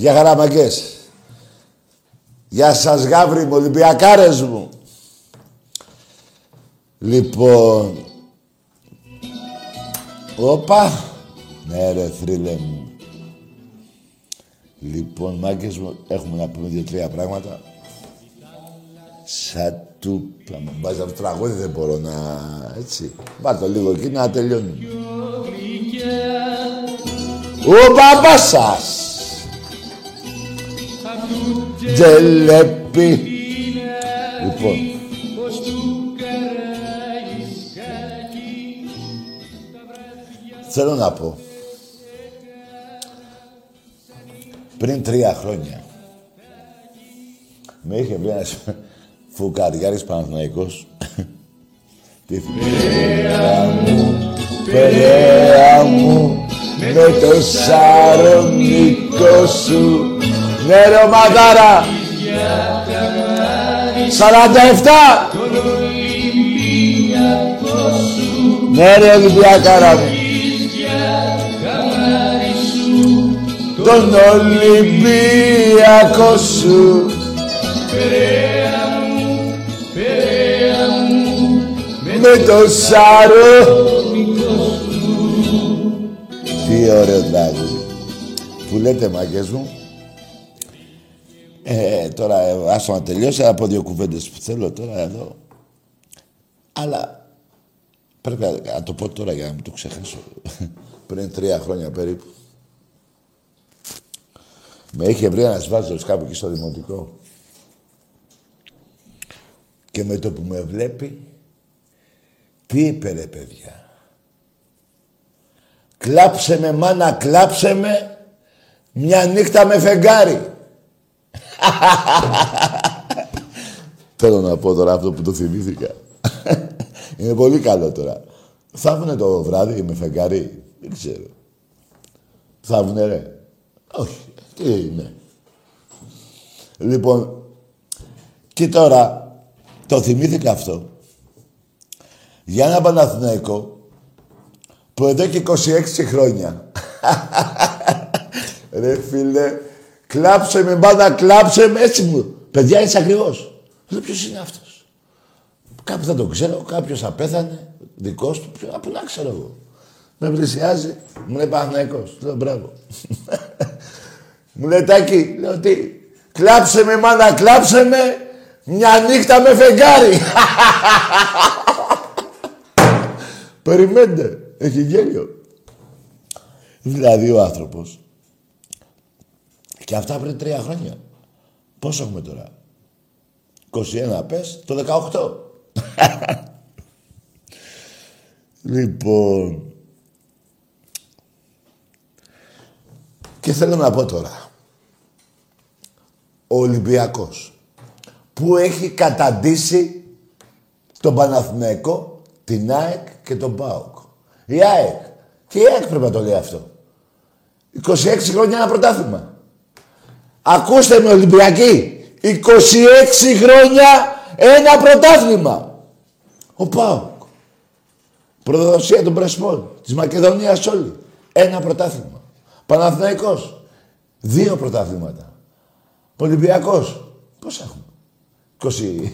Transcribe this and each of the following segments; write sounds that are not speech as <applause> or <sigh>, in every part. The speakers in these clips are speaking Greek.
Γεια χαραμαγκές. Γεια σας γάβρι μου, Ολυμπιακάρες μου. Λοιπόν... Όπα. Ναι ρε θρύλε μου. Λοιπόν, μάγκες μου, έχουμε να πούμε δύο-τρία πράγματα. Σαν του... Θα μου βάζεις αυτό το τραγούδι, δεν μπορώ να... Έτσι. Πάρ' το λίγο εκεί να τελειώνουμε. Ο μπαμπάς σας. Τζελέπι. Λοιπόν. Θέλω να πω. Πριν τρία χρόνια με είχε βρει ένας φουκαριάρης Παναθηναϊκός. Τι Περαία μου, περαία μου, με το σαρονικό σου ναι ρε ομαδάρα. 47. Ναι ρε Ολυμπιακάρα μου. Τον Ολυμπιακό σου. Με το σάρο. Τι ωραίο τραγούδι. Που λέτε μαγκές μου, ε, τώρα ε, άστο να τελειώσει, από δύο κουβέντες που θέλω τώρα εδώ. Αλλά πρέπει να, το πω τώρα για να μην το ξεχάσω. <laughs> Πριν τρία χρόνια περίπου. Με είχε βρει ένας βάζος κάπου εκεί στο δημοτικό. Και με το που με βλέπει, τι είπε ρε παιδιά. Κλάψε με μάνα, κλάψε με, μια νύχτα με φεγγάρι. Θέλω να πω τώρα αυτό που το θυμήθηκα. Είναι πολύ καλό τώρα. Θα βγουν το βράδυ με φεγγάρι; Δεν ξέρω. Θα βγουν ρε. Όχι. Τι είναι. Λοιπόν, και τώρα το θυμήθηκα αυτό για ένα Παναθηναϊκό που εδώ και 26 χρόνια <laughs> ρε φίλε Κλάψε με, μπάνα κλάψε με, έτσι μου. Παιδιά, έτσι ακριβώς. Λέω, ποιος είναι αυτός; Κάπου θα το ξέρω, κάποιος θα πέθανε, δικός του, ποιο, από να ξέρω εγώ. Με πλησιάζει, μου λέει Παναγικός. Λέω μπράβο. <laughs> μου λέει Τάκη, λέω τι. Κλάψε με, μάνα, κλάψε με, μια νύχτα με φεγγάρι. <laughs> Περιμένετε, έχει γέλιο. Δηλαδή ο άνθρωπος και αυτά πριν τρία χρόνια. Πόσο έχουμε τώρα; 21 πες, το 18. <laughs> λοιπόν... Και θέλω να πω τώρα. Ο Ολυμπιακός που έχει καταντήσει τον Παναθηναϊκό, την ΑΕΚ και τον ΠΑΟΚ. Η ΑΕΚ Τι ΑΕΚ πρέπει να το λέει αυτό. 26 χρόνια ένα πρωτάθλημα. Ακούστε με Ολυμπιακή. 26 χρόνια ένα πρωτάθλημα. Ο Πάοκ. Προδοσία των Πρεσπών. Της Μακεδονίας όλη. Ένα πρωτάθλημα. Παναθηναϊκός. Δύο πρωτάθληματα. Ολυμπιακός. Πώς έχουμε; 20,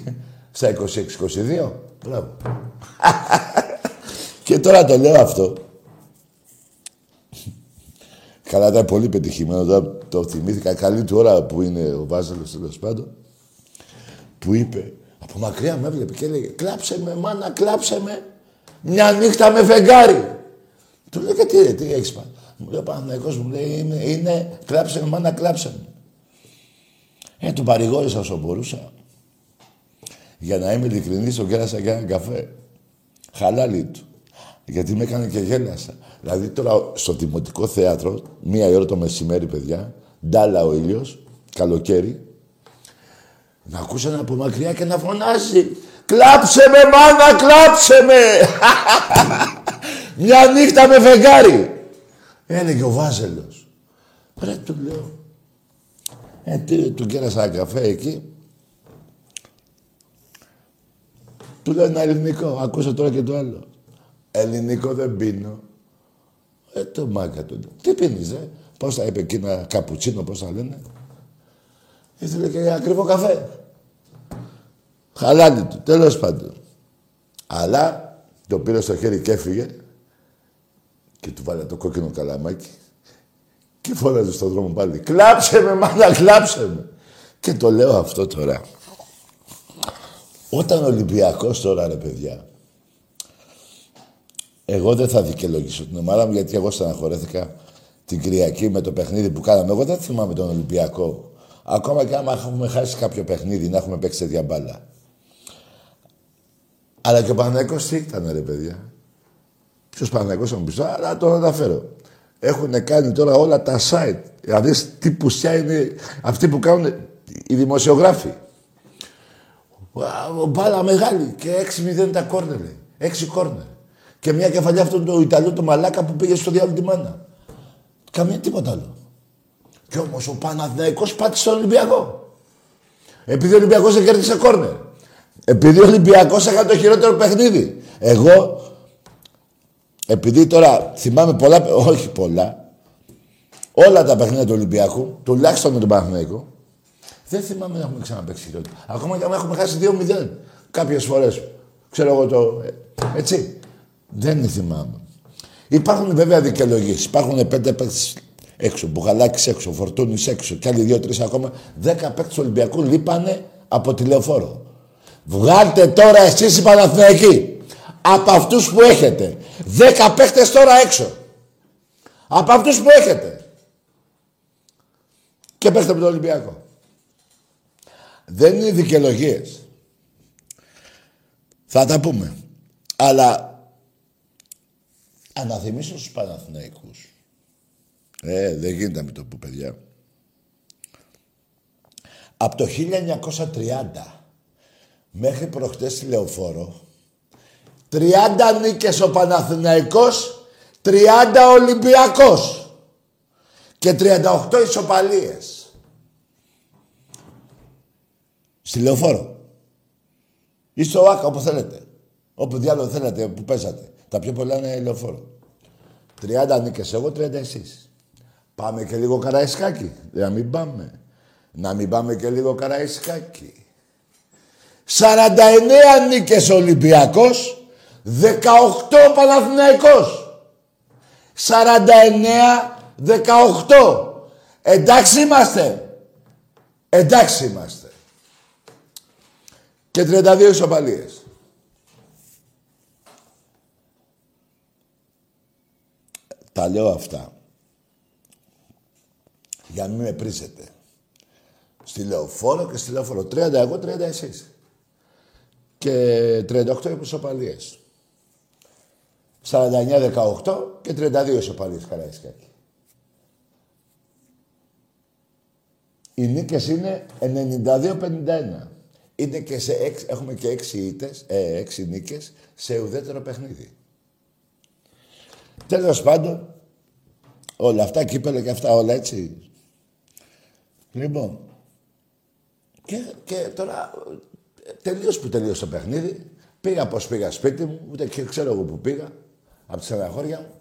στα 26-22. Μπράβο. <laughs> Και τώρα το λέω αυτό. Καλά ήταν πολύ πετυχημένο. Τώρα το θυμήθηκα καλή του ώρα που είναι ο Βάζελος τέλος πάντων. Που είπε, από μακριά με έβλεπε και έλεγε «Κλάψε με, μάνα, κλάψε με, μια νύχτα με φεγγάρι». Του λέω «Και τι, τι έχεις πάει». Μου λέει ο Παναθηναϊκός, μου λέει «Είναι, είναι κλάψε με, μάνα, κλάψε με». Ε, του παρηγόρησα όσο μπορούσα. Για να είμαι ειλικρινής, τον κέρασα για έναν καφέ. Χαλάλι του. Γιατί με έκανε και γέλασα. Δηλαδή τώρα στο Δημοτικό Θέατρο, μία ώρα το μεσημέρι, παιδιά, ντάλα ο ήλιος, καλοκαίρι, να ακούσει ένα από μακριά και να φωνάζει «Κλάψε με, μάνα, κλάψε με!» Μια νύχτα με φεγγάρι. Έλεγε ο Βάζελος. Ρε, του λέω. Ε, τι, του κέρασα ένα καφέ εκεί. Του λέω ένα ελληνικό. Ακούσε τώρα και το άλλο. Ελληνικό δεν πίνω. Ε, το μάκα του. Τι πίνεις, ε; Πώς θα είπε εκείνα καπουτσίνο, πώς θα λένε. Ήθελε και ακριβό καφέ. Χαλάνι του, τέλος πάντων. Αλλά το πήρε στο χέρι και έφυγε και του βάλε το κόκκινο καλαμάκι και φώναζε στον δρόμο πάλι. Κλάψε με, μάνα, κλάψε με. Και το λέω αυτό τώρα. Όταν ο Ολυμπιακός τώρα, ρε παιδιά, εγώ δεν θα δικαιολογήσω την ομάδα μου γιατί εγώ στεναχωρέθηκα την Κυριακή με το παιχνίδι που κάναμε. Εγώ δεν θυμάμαι τον Ολυμπιακό. Ακόμα και άμα έχουμε χάσει κάποιο παιχνίδι, να έχουμε παίξει τέτοια μπάλα. Αλλά και ο Παναγιώτο τι ήταν, ρε παιδιά. Ποιο Παναγιώτο θα μου πεις, αλλά το αναφέρω. Έχουν κάνει τώρα όλα τα site. Δηλαδή, τι πουσιά είναι αυτοί που κάνουν οι δημοσιογράφοι. Μπάλα μεγάλη και 6-0 τα κόρνερ. 6 κόρνερ. Και μια κεφαλιά αυτόν τον Ιταλό το μαλάκα που πήγε στο διάλογο τη μάνα. Καμία τίποτα άλλο. Κι όμως ο Παναθηναϊκός πάτησε τον Ολυμπιακό. Επειδή ο Ολυμπιακός δεν κέρδισε κόρνερ. Επειδή ο Ολυμπιακός έκανε το χειρότερο παιχνίδι. Εγώ, επειδή τώρα θυμάμαι πολλά, όχι πολλά, όλα τα παιχνίδια του Ολυμπιακού, τουλάχιστον με τον Παναθηναϊκό, δεν θυμάμαι να έχουμε ξαναπέξει χειρότερο. Ακόμα και αν έχουμε χάσει 2-0 κάποιες φορές. Ξέρω εγώ το. Ε, έτσι. Δεν θυμάμαι. Υπάρχουν βέβαια δικαιολογίε. Υπάρχουν πέντε παίκτες έξω, Μπουγαλάκη έξω, Φορτούνη έξω και άλλοι δύο-τρει ακόμα. Δέκα παίκτες Ολυμπιακού λείπανε από τηλεοφόρο. Βγάλτε τώρα εσείς οι Παναθηναϊκοί από αυτούς που έχετε. Δέκα παίκτες τώρα έξω. Από αυτούς που έχετε. Και παίξτε με τον Ολυμπιακό. Δεν είναι δικαιολογίες. Θα τα πούμε. Αλλά αναθυμίσω στους Παναθηναϊκούς. Ε, δεν γίνεται με το που, παιδιά. Από το 1930 μέχρι προχτές στη Λεωφόρο, 30 νίκες ο Παναθηναϊκός, 30 Ολυμπιακός και 38 ισοπαλίες. Στη Λεωφόρο. Ή στο ΆΚΑ, όπου θέλετε. Όπου διάλογο θέλετε, που παίζατε. Τα πιο πολλά είναι λεωφόρο. 30 νίκες εγώ, 30 εσείς. Πάμε και λίγο καραϊσκάκι. Να μην πάμε. Να μην πάμε και λίγο καραϊσκάκι. 49 νίκες Ολυμπιακός, 18 Παναθηναϊκός. 49-18. Εντάξει είμαστε. Εντάξει είμαστε. Και 32 ισοπαλίες. Τα λέω αυτά. Για να μην με πρίζετε. Στη λεωφόρο και στη λεωφόρο. 30 εγώ, 30 εσείς. Και 38 ισοπαλίες. 49-18 και 32 ισοπαλίες Καραϊσκάκη. Οι νίκες είναι 92-51. Είναι και σε έξι, έχουμε και 6 ήττες, ε, 6 νίκες σε ουδέτερο παιχνίδι. Τέλος πάντων, όλα αυτά, κύπελα και αυτά όλα έτσι. Λοιπόν, και, και τώρα τελείως που τελείωσε το παιχνίδι, πήγα πως πήγα σπίτι μου, ούτε και ξέρω εγώ που πήγα, από τη στεναχώρια μου,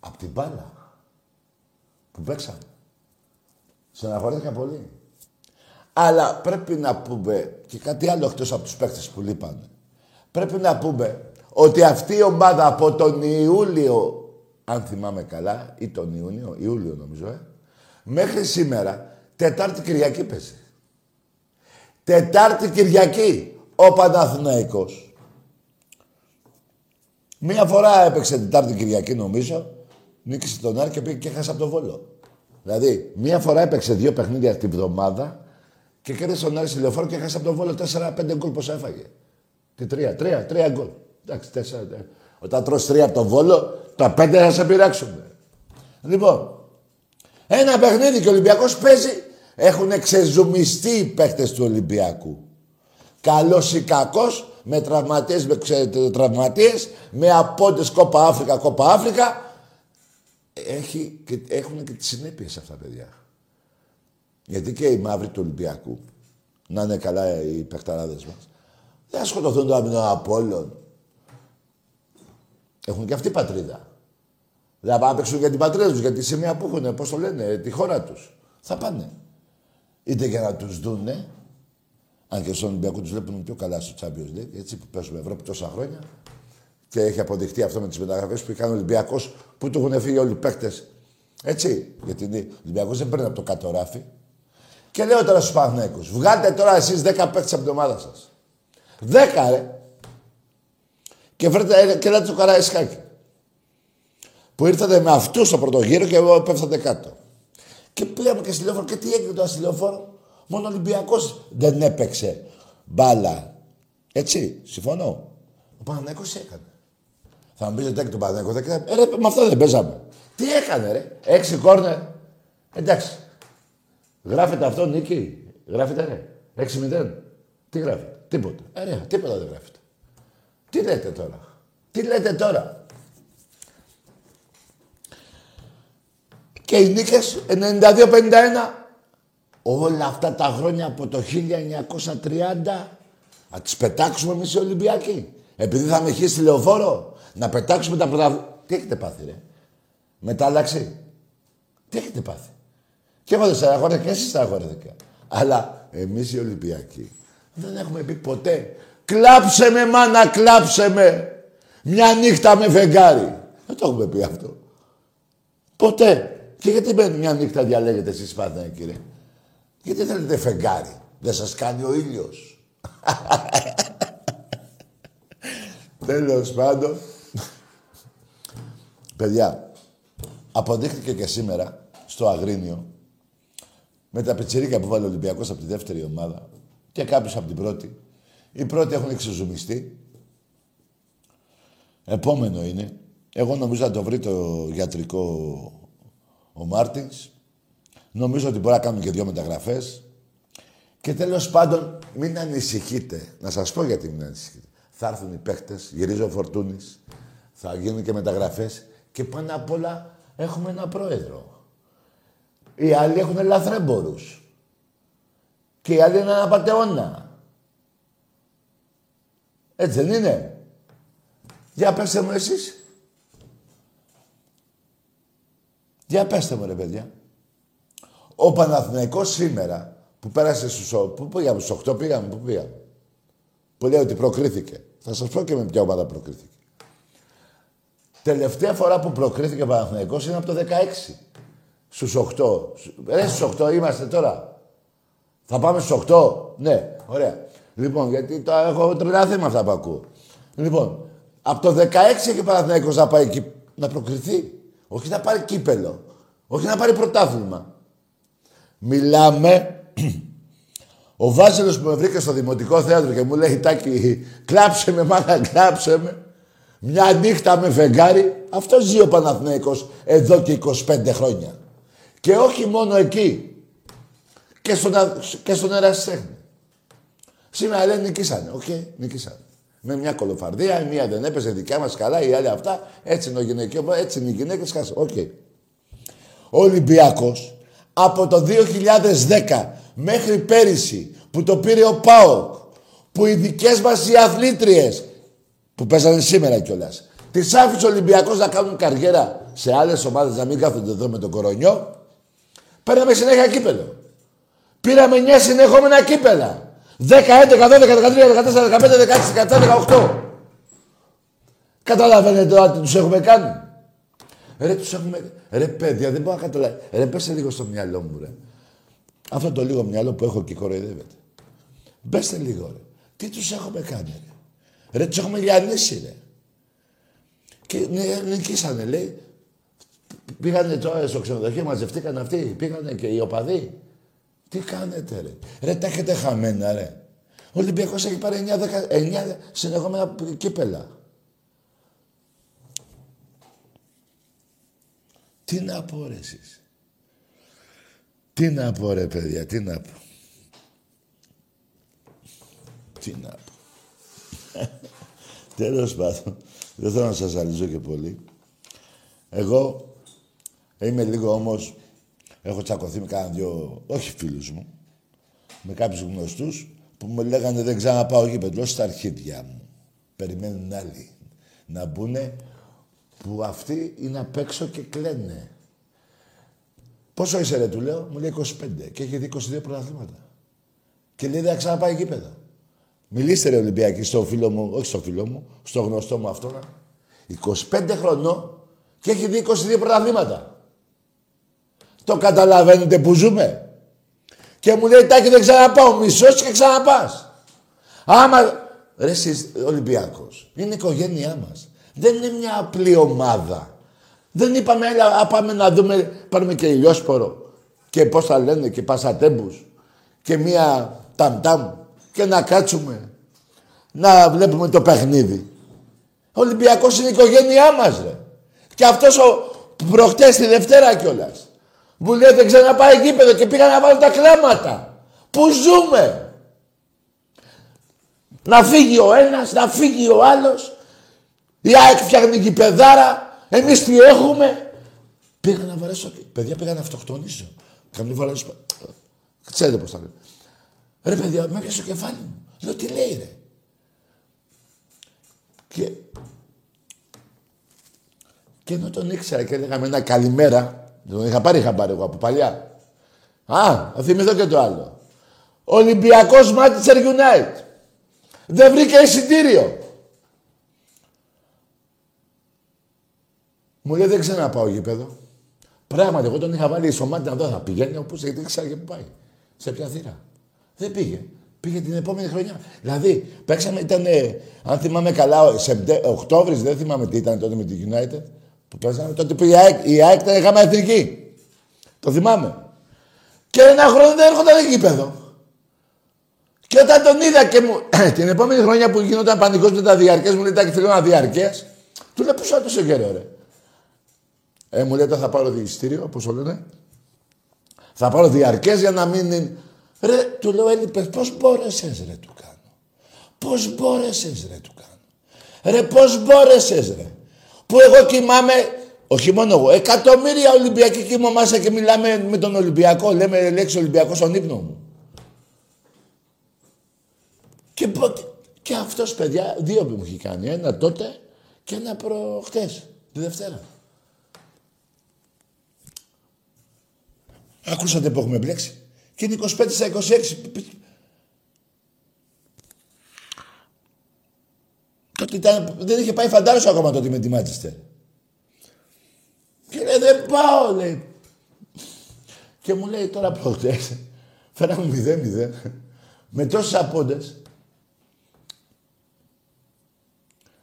από την μπάλα που παίξαμε. Στεναχωρέθηκα πολύ. Αλλά πρέπει να πούμε και κάτι άλλο εκτός από τους παίκτες που λείπανε. Πρέπει να πούμε ότι αυτή η ομάδα από τον Ιούλιο, αν θυμάμαι καλά, ή τον Ιούνιο, Ιούλιο νομίζω, ε, μέχρι σήμερα, Τετάρτη Κυριακή παίζει. Τετάρτη Κυριακή ο Παναθηναϊκός. Μία φορά έπαιξε Τετάρτη Κυριακή νομίζω, νίκησε τον Άρη και πήγε και έχασε από τον Βόλο. Δηλαδή, μία φορά έπαιξε δύο παιχνίδια τη βδομάδα και κέρδισε τον Άρη στη λεωφόρο και έχασε από τον Βόλο 4-5 γκολ πόσα έφαγε. Τι τρία, τρία, τρία γκολ. Εντάξει, τέσσερα. Όταν τρως τρία από τον Βόλο, τα πέντε θα σε πειράξουμε. Λοιπόν, ένα παιχνίδι και ο Ολυμπιακός παίζει. Έχουν ξεζουμιστεί οι παίχτες του Ολυμπιακού. Καλός ή κακός, με τραυματίες, με τραυματίες, με απόντες κόπα Αφρικα, κόπα Αφρικα. Έχει, και, έχουν και τις συνέπειες αυτά, παιδιά. Γιατί και οι μαύροι του Ολυμπιακού, να είναι καλά οι παιχταράδες μας, δεν θα σκοτωθούν το αμυνό Απόλλων. Έχουν και αυτή πατρίδα. Δεν θα πάνε να παίξουν για την πατρίδα τους, για τη σημεία που έχουν, πώς το λένε, τη χώρα τους. Θα πάνε. Είτε για να τους δούνε, αν και στον Ολυμπιακό τους βλέπουν πιο καλά στο Champions League, έτσι που παίζουμε Ευρώπη τόσα χρόνια. Και έχει αποδειχτεί αυτό με τις μεταγραφές που έκανε ο Ολυμπιακός, που του έχουν φύγει όλοι οι παίκτες. Έτσι, γιατί ο Ολυμπιακός δεν παίρνει από το κάτω ράφι. Και λέω τώρα στους Παναθηναϊκούς, βγάλτε τώρα εσείς 10 παίκτες από την ομάδα σας. Δέκα, ρε. Και βρείτε και λέτε το Καραϊσκάκι. Που ήρθατε με αυτού στο πρώτο γύρο και εγώ πέφτατε κάτω. Και πήγαμε και στη λεωφόρο. Και τι έγινε το στη Μόνο ο Ολυμπιακός δεν έπαιξε μπάλα. Έτσι, συμφωνώ. Ο Παναναϊκό έκανε; Θα μου πείτε το Παναναϊκό δεν έκανε. Ε, ρε, με αυτό δεν παίζαμε. Τι έκανε, ρε; Έξι κόρνερ. Εντάξει. Γράφεται αυτό νίκη; Γράφεται, ρε; Έξι μηδέν. Τι γράφεται. Τίποτα. Ε, τίποτα δεν γράφεται. Τι λέτε τώρα; Τι λέτε τώρα; Και οι νίκες 92-51. Όλα αυτά τα χρόνια από το 1930 να τις πετάξουμε εμείς οι Ολυμπιακοί. Επειδή θα με χύσει λεωφόρο, να πετάξουμε τα πρωτά... Τι έχετε πάθει, ρε; Μετάλλαξη. Τι έχετε πάθει; Και εγώ δεν στεναχωρέθηκα και εσείς στεναχωρέθηκα. Αλλά εμείς οι Ολυμπιακοί δεν έχουμε πει ποτέ κλάψε με μάνα, κλάψε με. Μια νύχτα με φεγγάρι. Δεν το έχουμε πει αυτό. Ποτέ. Και γιατί με μια νύχτα διαλέγετε εσείς πάντα, κύριε; Γιατί θέλετε φεγγάρι; Δεν σας κάνει ο ήλιος. <laughs> Τέλος πάντων. Παιδιά, αποδείχθηκε και σήμερα στο Αγρίνιο με τα πετσιρίκια που βάλει ο Ολυμπιακός από τη δεύτερη ομάδα και κάποιος από την πρώτη. Οι πρώτοι έχουν εξεζουμιστεί. Επόμενο είναι. Εγώ νομίζω να το βρει το γιατρικό ο Μάρτινς. Νομίζω ότι μπορεί να κάνουμε και δύο μεταγραφές. Και τέλος πάντων, μην ανησυχείτε. Να σας πω γιατί μην ανησυχείτε. Θα έρθουν οι παίχτες, γυρίζει ο Φορτούνης, θα γίνουν και μεταγραφές και πάνω απ' όλα έχουμε ένα πρόεδρο. Οι άλλοι έχουν λαθρέμπορους. Και οι άλλοι είναι ένα πατεώνα. Έτσι δεν είναι; Για πέστε μου εσείς. Για πέστε μου ρε παιδιά. Ο Παναθηναϊκός σήμερα που πέρασε στους... Πού πήγαμε, στους 8 πήγαμε, πού πήγαμε. Που λέει ότι προκρίθηκε. Θα σας πω και με ποια ομάδα προκρίθηκε. Τελευταία φορά που προκρίθηκε ο Παναθηναϊκός είναι από το 16. Στους 8. Ρε στους 8 είμαστε τώρα. Θα πάμε στους 8. Ναι, ωραία. Λοιπόν, γιατί το έχω τρελαθεί με αυτά που ακούω. Λοιπόν, από το 16 έχει ο Παναθηναϊκός να πάει εκεί να προκριθεί. Όχι να πάρει κύπελο. Όχι να πάρει πρωτάθλημα. Μιλάμε... Ο Βάζελος που με βρήκε στο Δημοτικό Θέατρο και μου λέει «Τάκη, κλάψε με μάνα, κλάψε με». Μια νύχτα με φεγγάρι. Αυτό ζει ο Παναθηναϊκός εδώ και 25 χρόνια. Και όχι μόνο εκεί. Και στον, και στον Ερασιτέχνη. Σήμερα λένε νικήσανε. OK, okay, νικήσανε. Με μια κολοφαρδία, η μία δεν έπαιζε δικιά μας καλά, η άλλη αυτά. Έτσι είναι ο γυναικείο, έτσι είναι οι γυναίκες. Χάσε. OK. Okay. Ο Ολυμπιακός από το 2010 μέχρι πέρυσι που το πήρε ο ΠΑΟΚ, που οι δικές μας οι αθλήτριες που παίζανε σήμερα κιόλας, τις άφησε ο Ολυμπιακός να κάνουν καριέρα σε άλλες ομάδες να μην κάθονται εδώ με τον κορονιό, παίρναμε συνέχεια κύπελο. Πήραμε 9 συνεχόμενα κύπελα. 10, 11, 12, 13, 14, 15, 16, 17, 18. Καταλαβαίνετε τώρα τι τους έχουμε κάνει. Ρε, τους έχουμε... Ρε, παιδιά, δεν μπορώ να καταλάβω. Ρε, πέστε λίγο στο μυαλό μου, ρε. Αυτό το λίγο μυαλό που έχω και κοροϊδεύεται. Πέστε λίγο, ρε. Τι τους έχουμε κάνει, ρε. Ρε, τους έχουμε λιανίσει, ρε. Και νικήσανε, λέει. Πήγανε τώρα στο ξενοδοχείο, μαζευτήκαν αυτοί. Πήγανε και οι οπαδοί. Τι κάνετε, ρε. Ρε, τα έχετε χαμένα, ρε. Ο Ολυμπιακός έχει πάρει 9, 9 συνεχόμενα κύπελα. Τι να πω, ρε, εσείς. Τι να πω, ρε, παιδιά, τι να πω. Τι να πω. Τέλος πάντων, δεν θέλω να σας αλυζώ και πολύ. Εγώ είμαι λίγο όμως Έχω τσακωθεί με κάνα δυο, όχι φίλους μου, με κάποιους γνωστούς που μου λέγανε δεν ξαναπάω γήπεδο στα αρχίδια μου. Περιμένουν άλλοι να μπουνε που αυτοί είναι απ' έξω και κλαίνε. Πόσο είσαι ρε, του λέω, μου λέει 25 και έχει δει 22 πρωταθλήματα. Και λέει δεν ξαναπάει γήπεδο. Μιλήστε ρε Ολυμπιακή στο φίλο μου, όχι στο φίλο μου, στο γνωστό μου αυτό. 25 χρονών και έχει δει 22 πρωταθλήματα. Το καταλαβαίνετε που ζούμε. Και μου λέει, Τάκη, δεν ξαναπάω. Μισός και ξαναπάς. Άμα... Ρε εσείς, Ολυμπιακός, είναι η οικογένειά μας. Δεν είναι μια απλή ομάδα. Δεν είπαμε, έλα, πάμε να δούμε, πάρουμε και ηλιόσπορο και πώς θα λένε και πασατέμπους και μία ταμτάμ και να κάτσουμε να βλέπουμε το παιχνίδι. Ο Ολυμπιακός είναι η οικογένειά μας, ρε. Και αυτός ο προχτές τη Δευτέρα κιόλας. Μου λέει δεν ξαναπάει γήπεδο και πήγα να βάλω τα κλάματα. Πού ζούμε; Να φύγει ο ένας, να φύγει ο άλλος. Η ΑΕΚ φτιάχνει γηπεδάρα. Εμείς τι έχουμε; Πήγα να βαρέσω. Παιδιά πήγα να αυτοκτονήσω. Καμία φορά Ξέρετε πώς θα λέω. Ρε παιδιά, με έπιασε το κεφάλι μου. Λέω τι λέει ρε; Και, και ενώ τον ήξερα και έλεγα με ένα καλημέρα, τον είχα πάρει χαμπάρι εγώ από παλιά. Α, θα θυμηθώ και το άλλο. Ολυμπιακός Manchester United. Δεν βρήκε εισιτήριο. Μου λέει δεν ξαναπάω γήπεδο. Πράγματι, εγώ τον είχα βάλει στο μάτι να δω θα πηγαίνει όπως γιατί ήξερα και που πάει. Σε ποια θύρα. Δεν πήγε. Πήγε την επόμενη χρονιά. Δηλαδή, παίξαμε, ήταν, αν θυμάμαι καλά, σε Οκτώβρης, δεν θυμάμαι τι ήταν τότε με τη United. Που παίζαμε τότε που η ΑΕΚ, η ΑΕΚ ήταν γάμα εθνική. Το θυμάμαι. Και ένα χρόνο δεν έρχονταν γήπεδο. Και όταν τον είδα και μου. <clears throat> την επόμενη χρονιά που γινόταν πανικός με τα διαρκέ, μου λέει τα θέλω να διαρκέ. Του λέω πού τόσο καιρό, ρε. Ε, μου λέει θα πάρω διηγητήριο, όπως το λένε. Θα πάρω διαρκέ για να μην. Ρε, του λέω έλειπε, πώς μπόρεσες, ρε, του κάνω. Πώς μπόρεσες, ρε, του κάνω. Ρε, πώς μπόρεσες, ρε που εγώ κοιμάμαι, όχι μόνο εγώ, εκατομμύρια Ολυμπιακοί κοιμόμαστε και μιλάμε με τον Ολυμπιακό, λέμε λέξη Ολυμπιακός στον ύπνο μου. Και, και αυτός παιδιά, δύο που μου έχει κάνει, ένα τότε και ένα προχτές, τη Δευτέρα. Ακούσατε που έχουμε μπλέξει. Και είναι 25 στα 26. Τότε ήταν, δεν είχε πάει φαντάρος ακόμα τότε με τη Μάτσεστερ. Και λέει δεν πάω λέει. Και μου λέει τώρα προχτές φέραμε μηδέν μηδέν με τόσους απόντες.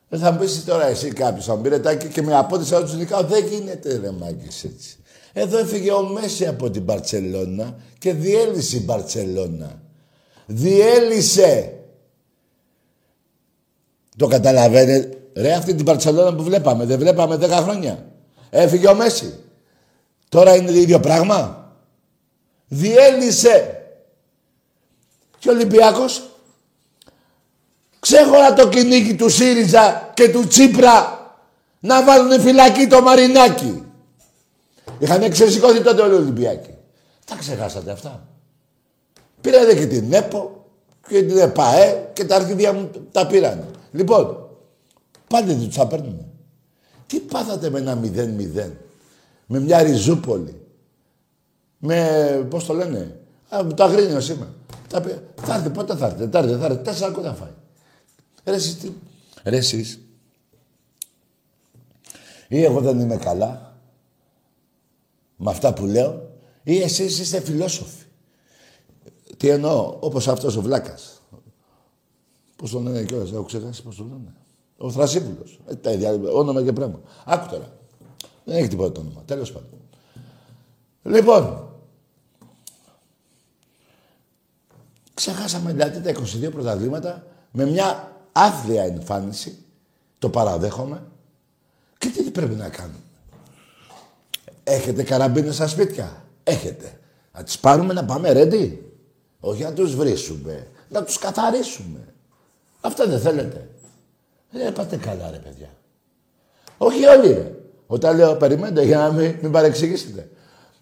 Δεν θα μου πεις τώρα εσύ κάποιος, θα μου πει ρετάκι και με απόντες θα τους νικάω. Δεν γίνεται ρε μάγκες έτσι. Εδώ έφυγε ο Μέση από την Μπαρτσελώνα και διέλυσε η Μπαρτσελώνα. Διέλυσε. Το καταλαβαίνετε. Ρε αυτή την Παρσελόνα που βλέπαμε, δεν βλέπαμε 10 χρόνια. Έφυγε ο Μέση. Τώρα είναι το ίδιο πράγμα. Διέλυσε. Και ο Ολυμπιακός Ξέχωρα το κυνήγι του ΣΥΡΙΖΑ και του Τσίπρα να βάλουν φυλακή το Μαρινάκι. Είχαν ξεσηκώθει τότε όλοι οι Ολυμπιακοί. Τα ξεχάσατε αυτά. Πήρατε και την ΕΠΟ και την ΕΠΑΕ και τα αρχιδία μου τα πήραν. Λοιπόν, πάντε τους θα παίρνουμε. Τι πάθατε με ένα μηδέν μηδέν. Με μια ριζούπολη. Με, πώς το λένε, α, το αγρίνιο σήμερα. Θα, θα έρθει, πότε θα έρθει, Τετάρτη, θα έρθει, τέσσερα κότα φάει. Ρε εσείς, τι... Ρε εσείς, ή εγώ δεν είμαι καλά με αυτά που λέω, ή εσείς είστε φιλόσοφοι. Τι εννοώ, όπως αυτός ο Βλάκας. Πώς τον λένε κιόλας, έχω ξεχάσει πώς τον λένε. Ο Θρασίπουλος. Ε, τα ίδια, όνομα και πράγμα. Άκου τώρα. Δεν έχει τίποτα το όνομα. Τέλος πάντων. Λοιπόν, ξεχάσαμε δηλαδή τα 22 πρωταθλήματα με μια άθλια εμφάνιση. Το παραδέχομαι. Και τι πρέπει να κάνουμε. Έχετε καραμπίνες στα σπίτια. Έχετε. Να τις πάρουμε να πάμε ρέντι. Όχι να τους βρίσουμε. Να τους καθαρίσουμε. Αυτό δεν θέλετε. Δεν πάτε καλά ρε παιδιά. Όχι όλοι ρε. Όταν λέω περιμένετε για να μην, μην παρεξηγήσετε.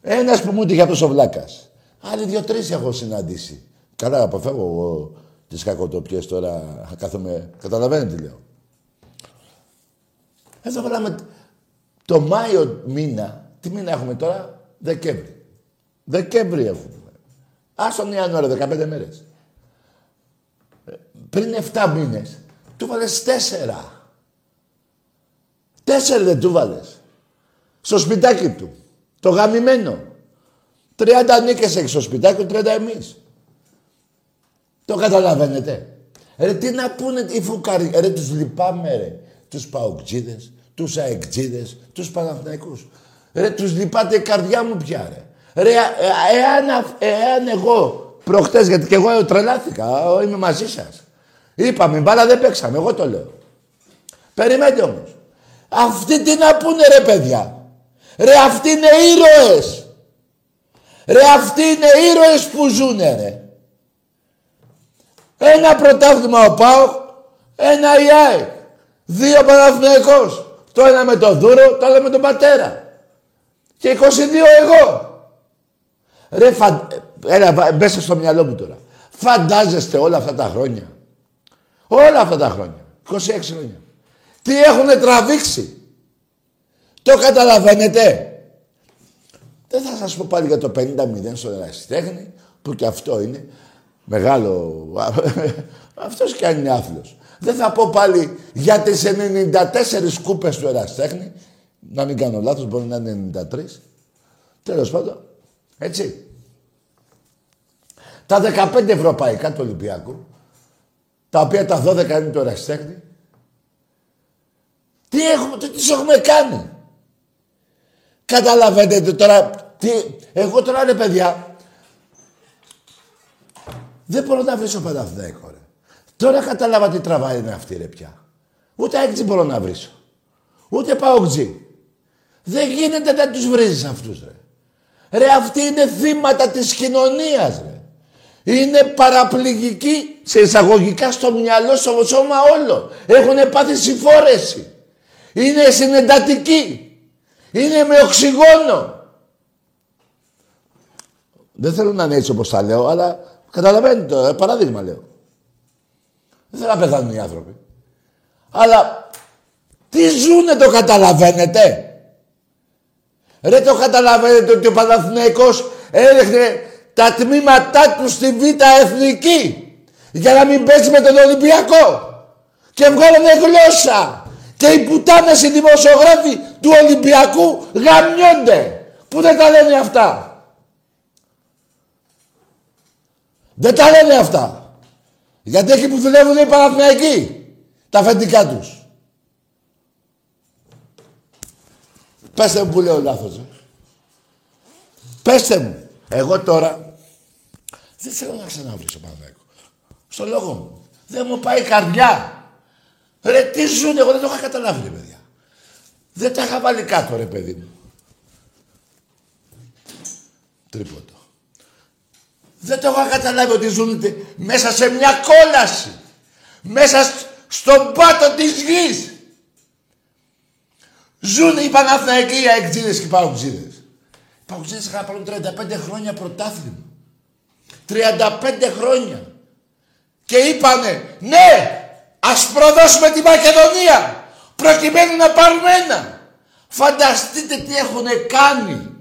Ένας που μου είχε αυτός ο Βλάκας. Άλλοι δύο-τρεις έχω συναντήσει. Καλά αποφεύγω εγώ τις κακοτοπιές τώρα. Κάθομαι, καταλαβαίνετε τι λέω. Εδώ βάλαμε το Μάιο μήνα. Τι μήνα έχουμε τώρα, Δεκέμβρη. Δεκέμβρη έχουμε. Ας τον Ιανουάριο, 15 μέρες. Ε, πριν 7 μήνες, του βάλες 4. Τέσσερα δεν του βάλες. Στο σπιτάκι του. Το γαμημένο. 30 νίκες έχει στο σπιτάκι του, 30 εμείς. Το καταλαβαίνετε. Ρε τι να πούνε οι φουκαροί. Ρε τους λυπάμαι ρε τους παοκτζίδες, τους αεκτζίδες, τους Παναθηναϊκούς. Ρε, τους λυπάτε η καρδιά μου πια, ρε. Ρε, ε, εάν, εάν εγώ προχτές, γιατί και εγώ τρελάθηκα, είμαι μαζί σας. Είπαμε, μπάλα δεν παίξαμε, εγώ το λέω. Περιμένετε όμως. Αυτοί τι να πούνε ρε παιδιά. Ρε αυτοί είναι ήρωες. Ρε αυτοί είναι ήρωες που ζουνε ρε. Ένα πρωτάθλημα ο Πάοκ, ένα η Δύο Παναθηναϊκός. Το ένα με τον Δούρο, το άλλο με τον πατέρα. Και 22 εγώ. Ρε, φαν... Έλα, μπέσε στο μυαλό μου τώρα. Φαντάζεστε όλα αυτά τα χρόνια. Όλα αυτά τα χρόνια. 26 χρόνια. Τι έχουν τραβήξει. Το καταλαβαίνετε. Δεν θα σας πω πάλι για το 50-0 στο ερασιτέχνη, που και αυτό είναι μεγάλο... <laughs> Αυτός κι αν είναι άθλος. Δεν θα πω πάλι για τις 94 κούπες του Εραστέχνη. Να μην κάνω λάθος, μπορεί να είναι 93. Τέλος πάντων. Έτσι. Τα 15 ευρωπαϊκά του Ολυμπιακού, τα οποία τα 12 είναι του Εραστέχνη. Τι έχουμε, τι τις έχουμε κάνει; Καταλαβαίνετε τώρα, τι, εγώ τώρα ρε παιδιά, δεν μπορώ να βρίσω Παναθηναϊκός ρε. Τώρα κατάλαβα τι τραβάει είναι αυτή ρε πια. Ούτε έξι μπορώ να βρίσω. Ούτε πάω ξύ. Δεν γίνεται να τους βρίζεις αυτούς ρε. Ρε αυτοί είναι θύματα της κοινωνίας ρε. Είναι παραπληγικοί σε εισαγωγικά στο μυαλό, στο σώμα όλο. Έχουν πάθει συμφόρεση. Είναι συνεντατικοί. Είναι με οξυγόνο. Δεν θέλω να είναι έτσι όπως τα λέω, αλλά καταλαβαίνετε το, ε, παράδειγμα λέω. Δεν θέλω να πεθάνουν οι άνθρωποι. Αλλά τι ζουνε το καταλαβαίνετε; Ρε το καταλαβαίνετε ότι ο Παναθηναϊκός έδειχνε τα τμήματά του στη Β' Εθνική για να μην πέσει με τον Ολυμπιακό. Και βγάλανε γλώσσα. Και οι πουτάνες οι δημοσιογράφοι του Ολυμπιακού γαμιόνται. Πού δεν τα λένε αυτά; Δεν τα λένε αυτά. Γιατί εκεί που δουλεύουν οι Παναθηναϊκοί. Τα αφεντικά τους. Πέστε μου που λέω λάθος. Ε. Πέστε μου. Εγώ τώρα δεν θέλω να ξαναβρίσω Παναθηναϊκό. Στο λόγο μου. Δεν μου πάει η καρδιά. Ρε τι ζουν, εγώ δεν το είχα καταλάβει ρε παιδιά. Δεν τα είχα βάλει κάτω ρε παιδί μου. Τρίποτο. Δεν το έχω καταλάβει ότι ζουν μέσα σε μια κόλαση. Μέσα στον πάτο της γης. Ζουν οι Παναθηναϊκοί, οι αεκτζίδες και οι παουτζίδες. Οι παουτζίδες είχαν πάρουν 35 χρόνια πρωτάθλημα. 35 χρόνια. Και είπανε, ναι, ας προδώσουμε τη Μακεδονία, προκειμένου να πάρουμε ένα. Φανταστείτε τι έχουν κάνει.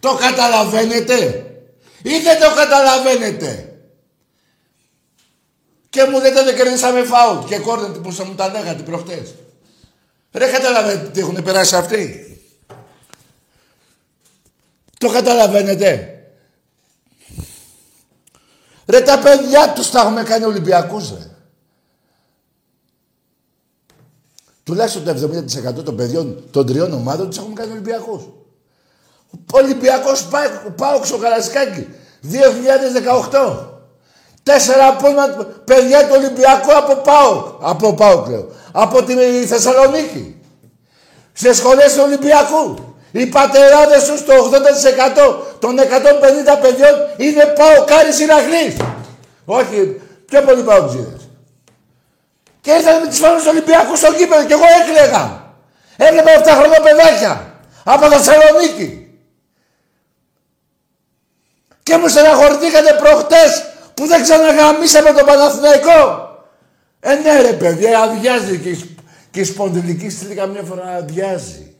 Το καταλαβαίνετε ή δεν το καταλαβαίνετε; Και μου λέτε δεν κερδίσαμε φάουλ και κόρνετε που μου τα λέγατε προχτές. Ρε καταλαβαίνετε τι έχουν περάσει αυτοί; Το καταλαβαίνετε; Ρε τα παιδιά τους τα έχουμε κάνει Ολυμπιακούς ρε. Τουλάχιστον το 70% των παιδιών των τριών ομάδων τους έχουμε κάνει Ολυμπιακούς. Ο Ολυμπιακός πάω στο Καρασκάκι 2018. Τέσσερα από παιδιά του Ολυμπιακού από πάω. Από πάω λέω. Από τη Θεσσαλονίκη. Σε σχολές του Ολυμπιακού. Οι πατεράδες τους το 80% των 150 παιδιών είναι πάω κάρι συναχνής. Όχι, πιο πολύ πάω ξύδες. Και ήρθαν με τις φάνες του Ολυμπιακούς στο κήπεδο και εγώ έκλαιγα. Έβλεπα 7 χρόνια παιδάκια. Από Θεσσαλονίκη. Και μου στεναχωρηθήκατε προχτές που δεν ξαναγαμίσαμε τον Παναθηναϊκό. Ε, ναι ρε παιδιά, αδειάζει και η, και η σπονδυλική στήλη καμιά φορά αδειάζει.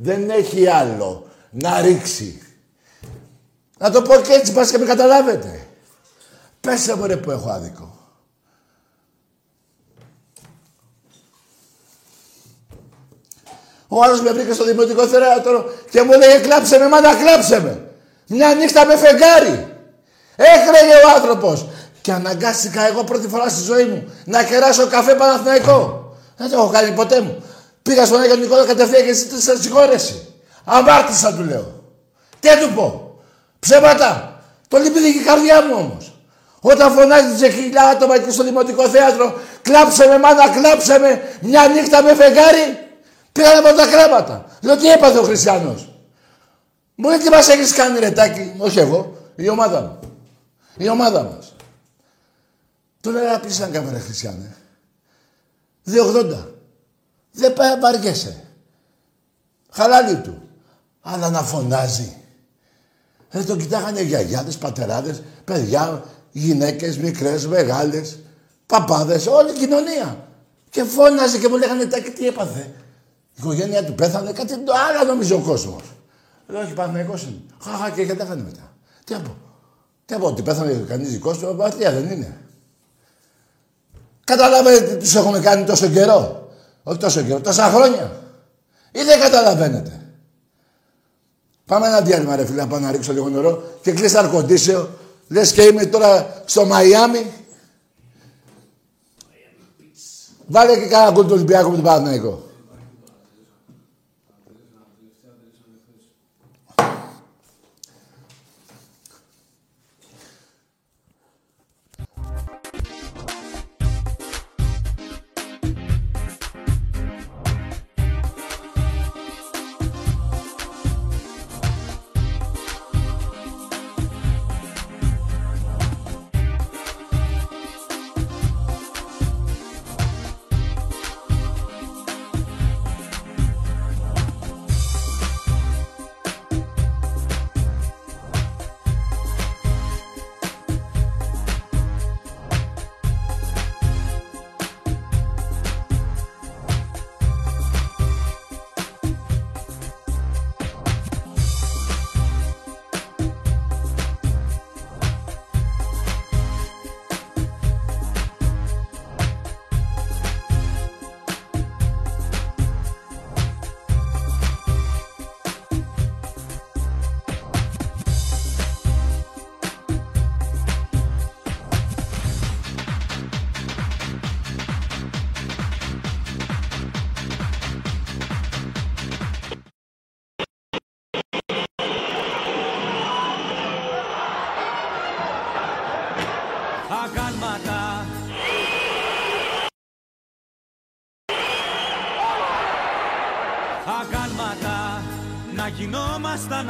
Δεν έχει άλλο να ρίξει. Να το πω και έτσι, πας και με καταλάβετε. Πέσε μου ρε που έχω άδικο. Ο άλλος με βρήκε στο δημοτικό θέατρο και μου λέει κλάψε με, μάνα κλάψε με. Μια νύχτα με φεγγάρι. Έκλαιγε ο άνθρωπος. Και αναγκάστηκα εγώ πρώτη φορά στη ζωή μου να κεράσω καφέ Παναθηναϊκό. Δεν το έχω κάνει ποτέ μου. Πήγα στον Άγιο Νικόλα κατευθείαν και στη συγχώρεση. Αμάρτησα του λέω. Τι του πω. Ψέματα. Το λυπήθηκε η καρδιά μου όμως. Όταν φωνάζει σε χιλιά άτομα και στο δημοτικό θέατρο, κλάψε με μάνα, κλάψε με μια νύχτα με φεγγάρι, πήγαν από τα κρέματα. Λέω τι έπαθε ο Χριστιανός. Μου λέει τι μας έχεις κάνει ρετάκι, όχι εγώ, η ομάδα μου. Η ομάδα μας. Του λέει να πει να ρε Χριστιανέ. 2,80. Δεν πάει βαριέσαι. Χαλάλι του. Αλλά να φωνάζει. Δεν τον κοιτάγανε γιαγιάδες, πατεράδες, παιδιά, γυναίκες, μικρές, μεγάλες, παπάδες, όλη η κοινωνία. Και φώναζε και μου λέγανε τάκι τι έπαθε; Η οικογένεια του πέθανε, κάτι το άλλο νομίζω ο κόσμος. Λέω, όχι Παναγικός είναι. Χαχα και γιατί έκανε μετά. Τι να πω. Τι να πω, ότι πέθανε κανείς δικός του, απαθία δεν είναι. Καταλαβαίνετε τι τους έχουμε κάνει τόσο καιρό; Όχι τόσο καιρό, τόσα χρόνια. Ή δεν καταλαβαίνετε. Πάμε ένα διάλειμμα ρε φίλε, να πάω να ρίξω λίγο νερό και κλείσει αρκοντήσεο. Λες και είμαι τώρα στο Μαϊάμι. Βάλε και κάνα γκολ του Ολυμπιακού με τον Παναθηναϊκό.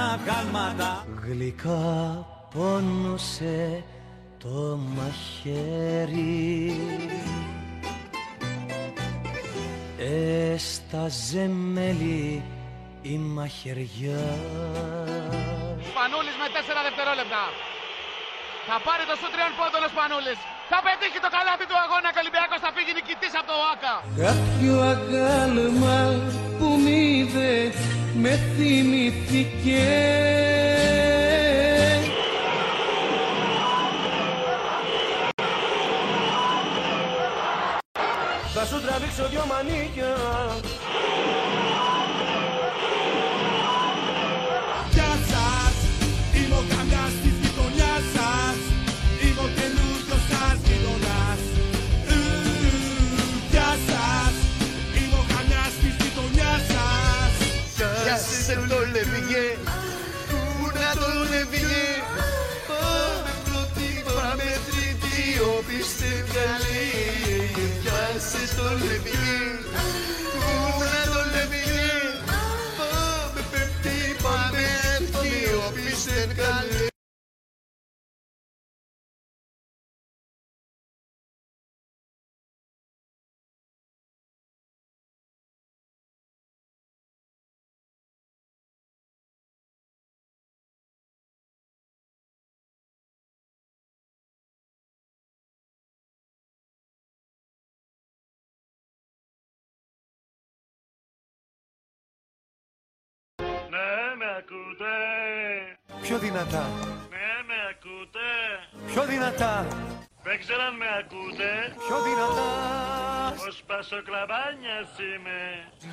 Γινόμασταν αγάλματα Γλυκά πόνωσε το μαχαίρι στα ζεμέλη η μαχαιριά Σπανούλης με 4 δευτερόλεπτα. Θα πάρει το σου τριών πόντων ο Σπανούλης. Θα πετύχει το καλάθι του αγώνα και ο Ολυμπιακός θα φύγει νικητής από το ΟΑΚΑ. Κάποιο αγάλμα που μ' είδε με θυμηθήκες ακούτε. Πιο δυνατά Ναι, με ακούτε. Πιο δυνατά Δεν ξέρω αν με ακούτε. Πιο δυνατά Ο Σπασοκλαμπάνιας είμαι.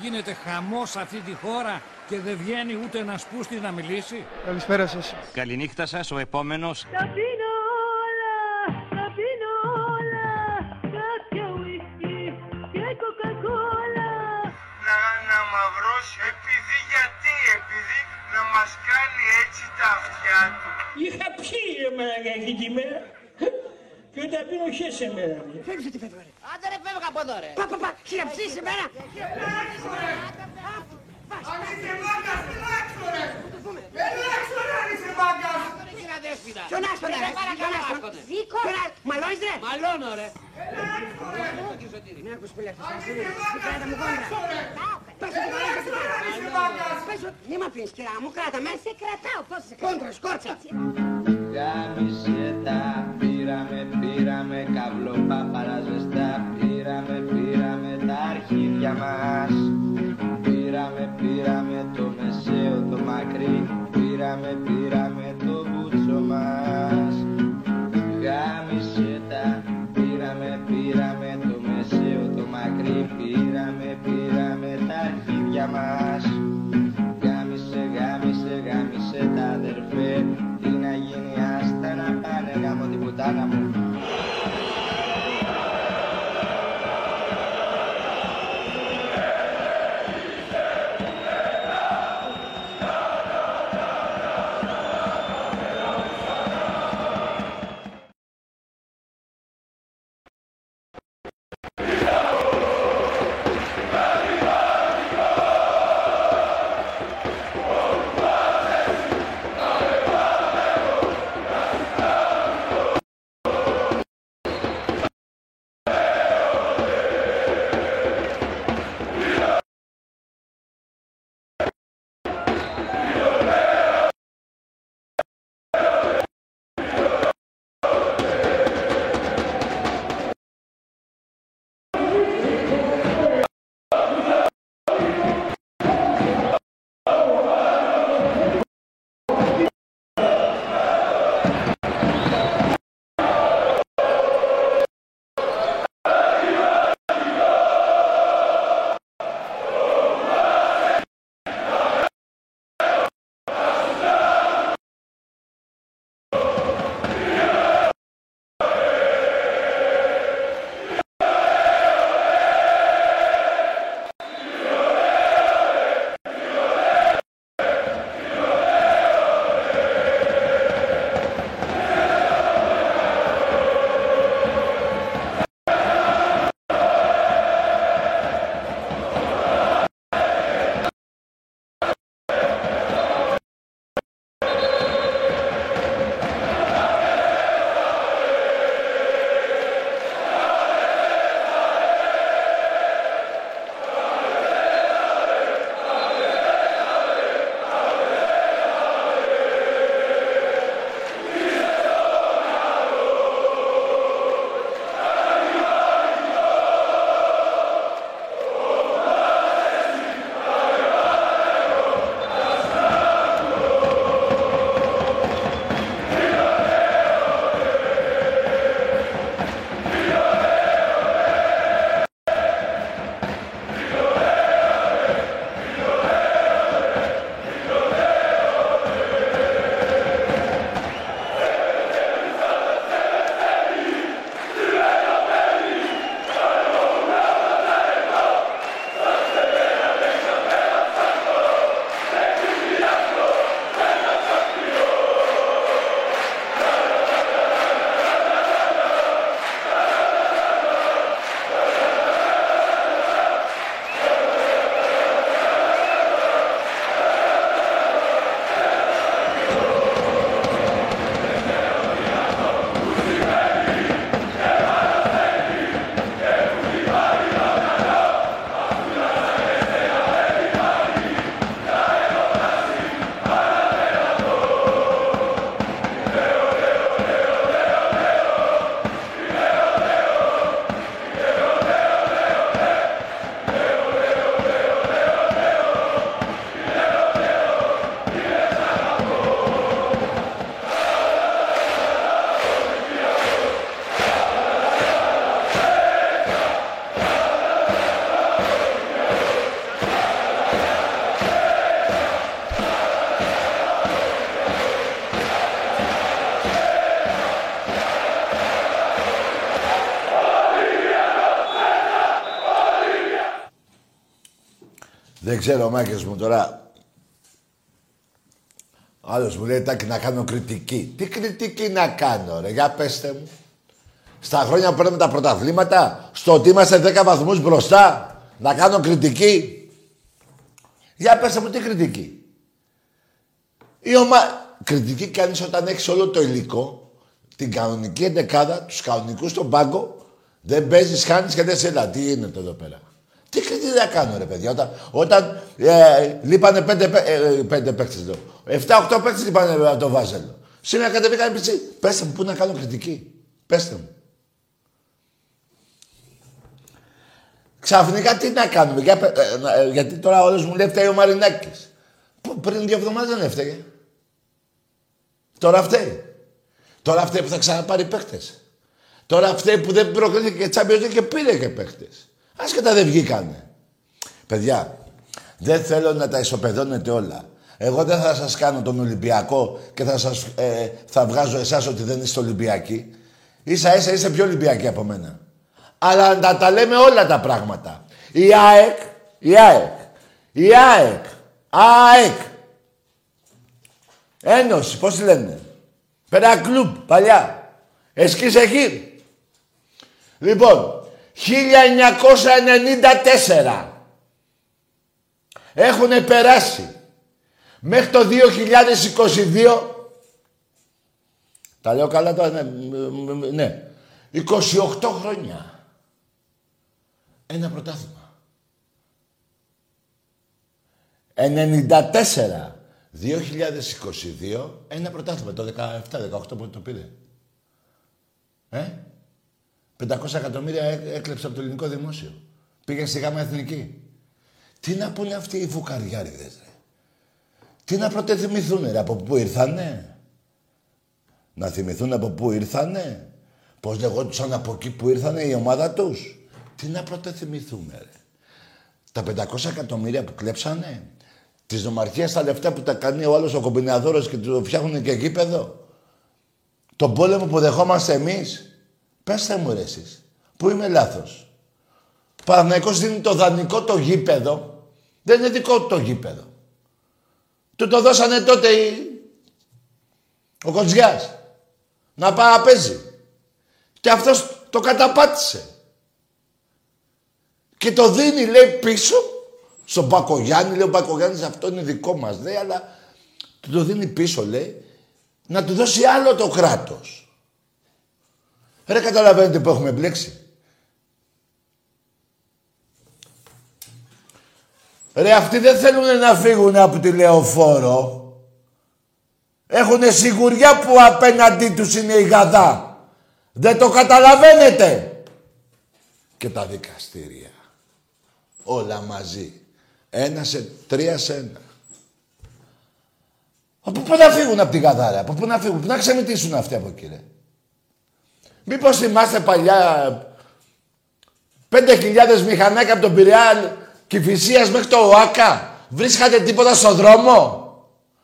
Γίνεται χαμός σε αυτή τη χώρα και δεν βγαίνει ούτε ένας πούστης να μιλήσει. Καλησπέρα σας Καληνύχτα σας, ο επόμενος Τα πίνω όλα, τα πίνω όλα Κάποια ουίσκι και κοκακόλα Να, να μαυρώσει μας κάνει έτσι τα αυτιά του. Είχα πιει εμένα εκείνη τη μέρα. Και τα πίνω και σε μέρα. Άντε ρε φεύγα από εδώ ρε. Πα, πα, πα, χειραψείς σε μέρα. Ποιον άστονα ρε, ποιον άστονα. Ζήκω Ποιον άστονα, μαλώνεις ρε. Μαλώνω ρε. Μην ακούς πολύ αυτός, ας πούμε. Μη κράτα μου κόντρα. Πες ότι μαλώνεις, πες ότι- Μη μ' αφήνεις κυρά μου, κράτα με. Σε κρατάω πώς σε Κόντρα, σκόρτσα. Γάμισε τα πήραμε, πήραμε καβλό παπαραζεστά Πήραμε, πήραμε τα αρχίδια μας Πήραμε, πήραμε το μεσαίο το μακρύ Πήραμε, πήραμε αρχίδια Δεν ξέρω, ο Μάκης μου τώρα. Ο άλλος μου λέει, Τάκη, να κάνω κριτική. Τι κριτική να κάνω, ρε, για πέστε μου. Στα χρόνια που παίρνουμε τα πρωταθλήματα, στο ότι είμαστε 10 βαθμούς μπροστά, να κάνω κριτική. Για πέστε μου, τι κριτική. Η ομα... Κριτική κάνεις όταν έχεις όλο το υλικό, την κανονική εντεκάδα, τους κανονικούς στον πάγκο, δεν παίζεις, χάνεις και δεν σε έλα. Τι είναι εδώ πέρα. Τι κριτική να κάνω ρε παιδιά. Όταν, όταν ε, λείπανε πέντε, πέ- ε, πέντε παίκτες εδώ. Εφτά, οχτώ παίκτες λείπανε από το Βάζελο. Σήμερα κατεβήκανε πιτσί. Πέστε μου, πού να κάνω κριτική. Πέστε μου. Ξαφνικά τι να κάνουμε. Για, πε- ε, να- ε, γιατί τώρα όλος μου λέει φταίει ο Μαρινάκης. Που πριν δύο εβδομάδες δεν έφταιγε. Τώρα φταίει. Τώρα φταίει που θα ξαναπάρει παίχτες. Τώρα φταίει που δεν προκρίθηκε και Champions League και πήρε και παίχτες. Άσχετα δεν βγήκανε. Παιδιά, δεν θέλω να τα ισοπεδώνετε όλα. Εγώ δεν θα σας κάνω τον Ολυμπιακό και θα σας ε, θα βγάζω εσάς ότι δεν είστε Ολυμπιακοί. Ίσα ίσα είστε πιο Ολυμπιακοί από μένα. Αλλά να τα λέμε όλα τα πράγματα. Η ΑΕΚ, η ΑΕΚ, η ΑΕΚ, ΑΕΚ. Ένωση, πώς τη λένε; Πέρα κλουμπ, παλιά. Εσκής εκεί. Λοιπόν, 1994 έχουν περάσει μέχρι το 2022 τα λέω καλά τώρα, ναι, μ, μ, ναι. 28 χρόνια. Ένα πρωτάθλημα. 94. 2022, ένα πρωτάθλημα. Το 17-18 που το πήρε. Ε; 500 εκατομμύρια έ- έκλεψε από το ελληνικό δημόσιο. Πήγε στη γάμα εθνική. Τι να πούνε αυτοί οι φουκαριάριδες, ρε. Τι να πρωτεθυμηθούν, ρε. Από πού ήρθανε. Να θυμηθούν από πού ήρθανε. Πώς λεγόντουσαν από εκεί που ήρθανε η ομάδα τους. Τι να πρωτεθυμηθούν, ρε. Τα 500 εκατομμύρια που κλέψανε. Της νομαρχίας τα λεφτά που τα κάνει ο άλλος ο κομπιναδόρος και του φτιάχνουν και γήπεδο. Τον πόλεμο που δεχόμαστε εμείς. Πέστε μου ρε εσείς. Πού είμαι λάθος. Ο Παναθηναϊκός δίνει το δανεικό το γήπεδο. Δεν είναι δικό του το γήπεδο. Του το δώσανε τότε οι... ο Κοντζιάς. Να πάει να παίζει. Και αυτός το καταπάτησε. Και το δίνει, λέει, πίσω στον Πακογιάννη. Λέει, ο Πακογιάννης αυτό είναι δικό μας, λέει, αλλά του το δίνει πίσω, λέει, να του δώσει άλλο το κράτος. Ρε καταλαβαίνετε που έχουμε μπλέξει. Ρε αυτοί δεν θέλουν να φύγουν από τη λεωφόρο. Έχουν σιγουριά που απέναντί τους είναι η γαδά. Δεν το καταλαβαίνετε. Και τα δικαστήρια. Όλα μαζί. Ένα σε τρία σε ένα. Από πού να φύγουν από τη γαδά, ρε; Από πού να φύγουν. Πού να ξεμητήσουν αυτοί από εκεί, ρε; Μήπως θυμάστε παλιά 5.000 μηχανάκια από τον Πειραιά Κηφισίας μέχρι το ΟΑΚΑ. Βρίσκατε τίποτα στο δρόμο;